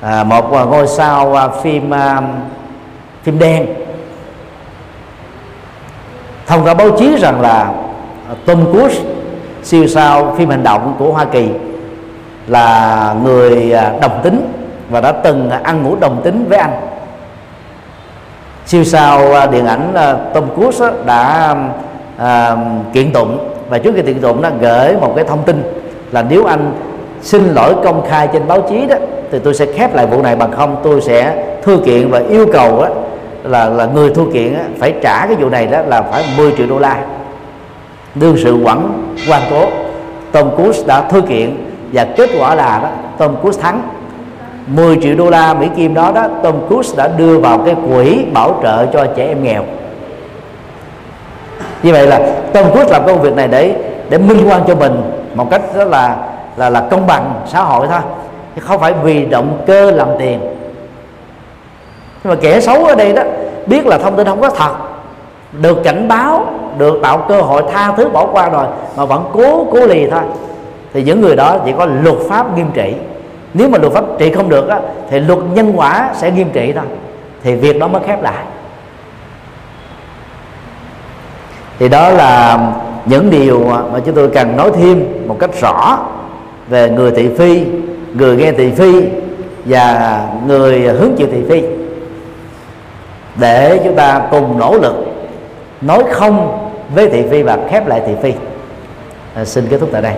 à, một à, ngôi sao à, phim à, phim đen thông qua báo chí rằng là Tom Cruise siêu sao phim hành động của Hoa Kỳ là người à, đồng tính và đã từng ăn ngủ đồng tính với anh. Siêu sao à, điện ảnh Tom Cruise đã à, kiện tụng và trước khi tiện tụng nó gửi một cái thông tin là nếu anh xin lỗi công khai trên báo chí đó thì tôi sẽ khép lại vụ này bằng không tôi sẽ thư kiện và yêu cầu đó, là là người thư kiện đó, phải trả cái vụ này đó là phải 10 triệu đô la. Đương sự quẩn quan tố Tom Cruise đã thư kiện và kết quả là đó Tom Cruise thắng. 10 triệu đô la Mỹ Kim đó đó Tom Cruise đã đưa vào cái quỹ bảo trợ cho trẻ em nghèo như vậy là Tom Cruise làm công việc này để để minh quan cho mình một cách đó là là là công bằng xã hội thôi chứ không phải vì động cơ làm tiền. Nhưng mà kẻ xấu ở đây đó biết là thông tin không có thật được cảnh báo được tạo cơ hội tha thứ bỏ qua rồi mà vẫn cố cố lì thôi. Thì những người đó chỉ có luật pháp nghiêm trị. Nếu mà luật pháp trị không được á, thì luật nhân quả sẽ nghiêm trị thôi. Thì việc đó mới khép lại. Thì đó là những điều mà chúng tôi cần nói thêm một cách rõ về người thị phi người nghe thị phi và người hướng chịu thị phi. Để chúng ta cùng nỗ lực nói không với thị phi và khép lại thị phi. À, xin kết thúc tại đây.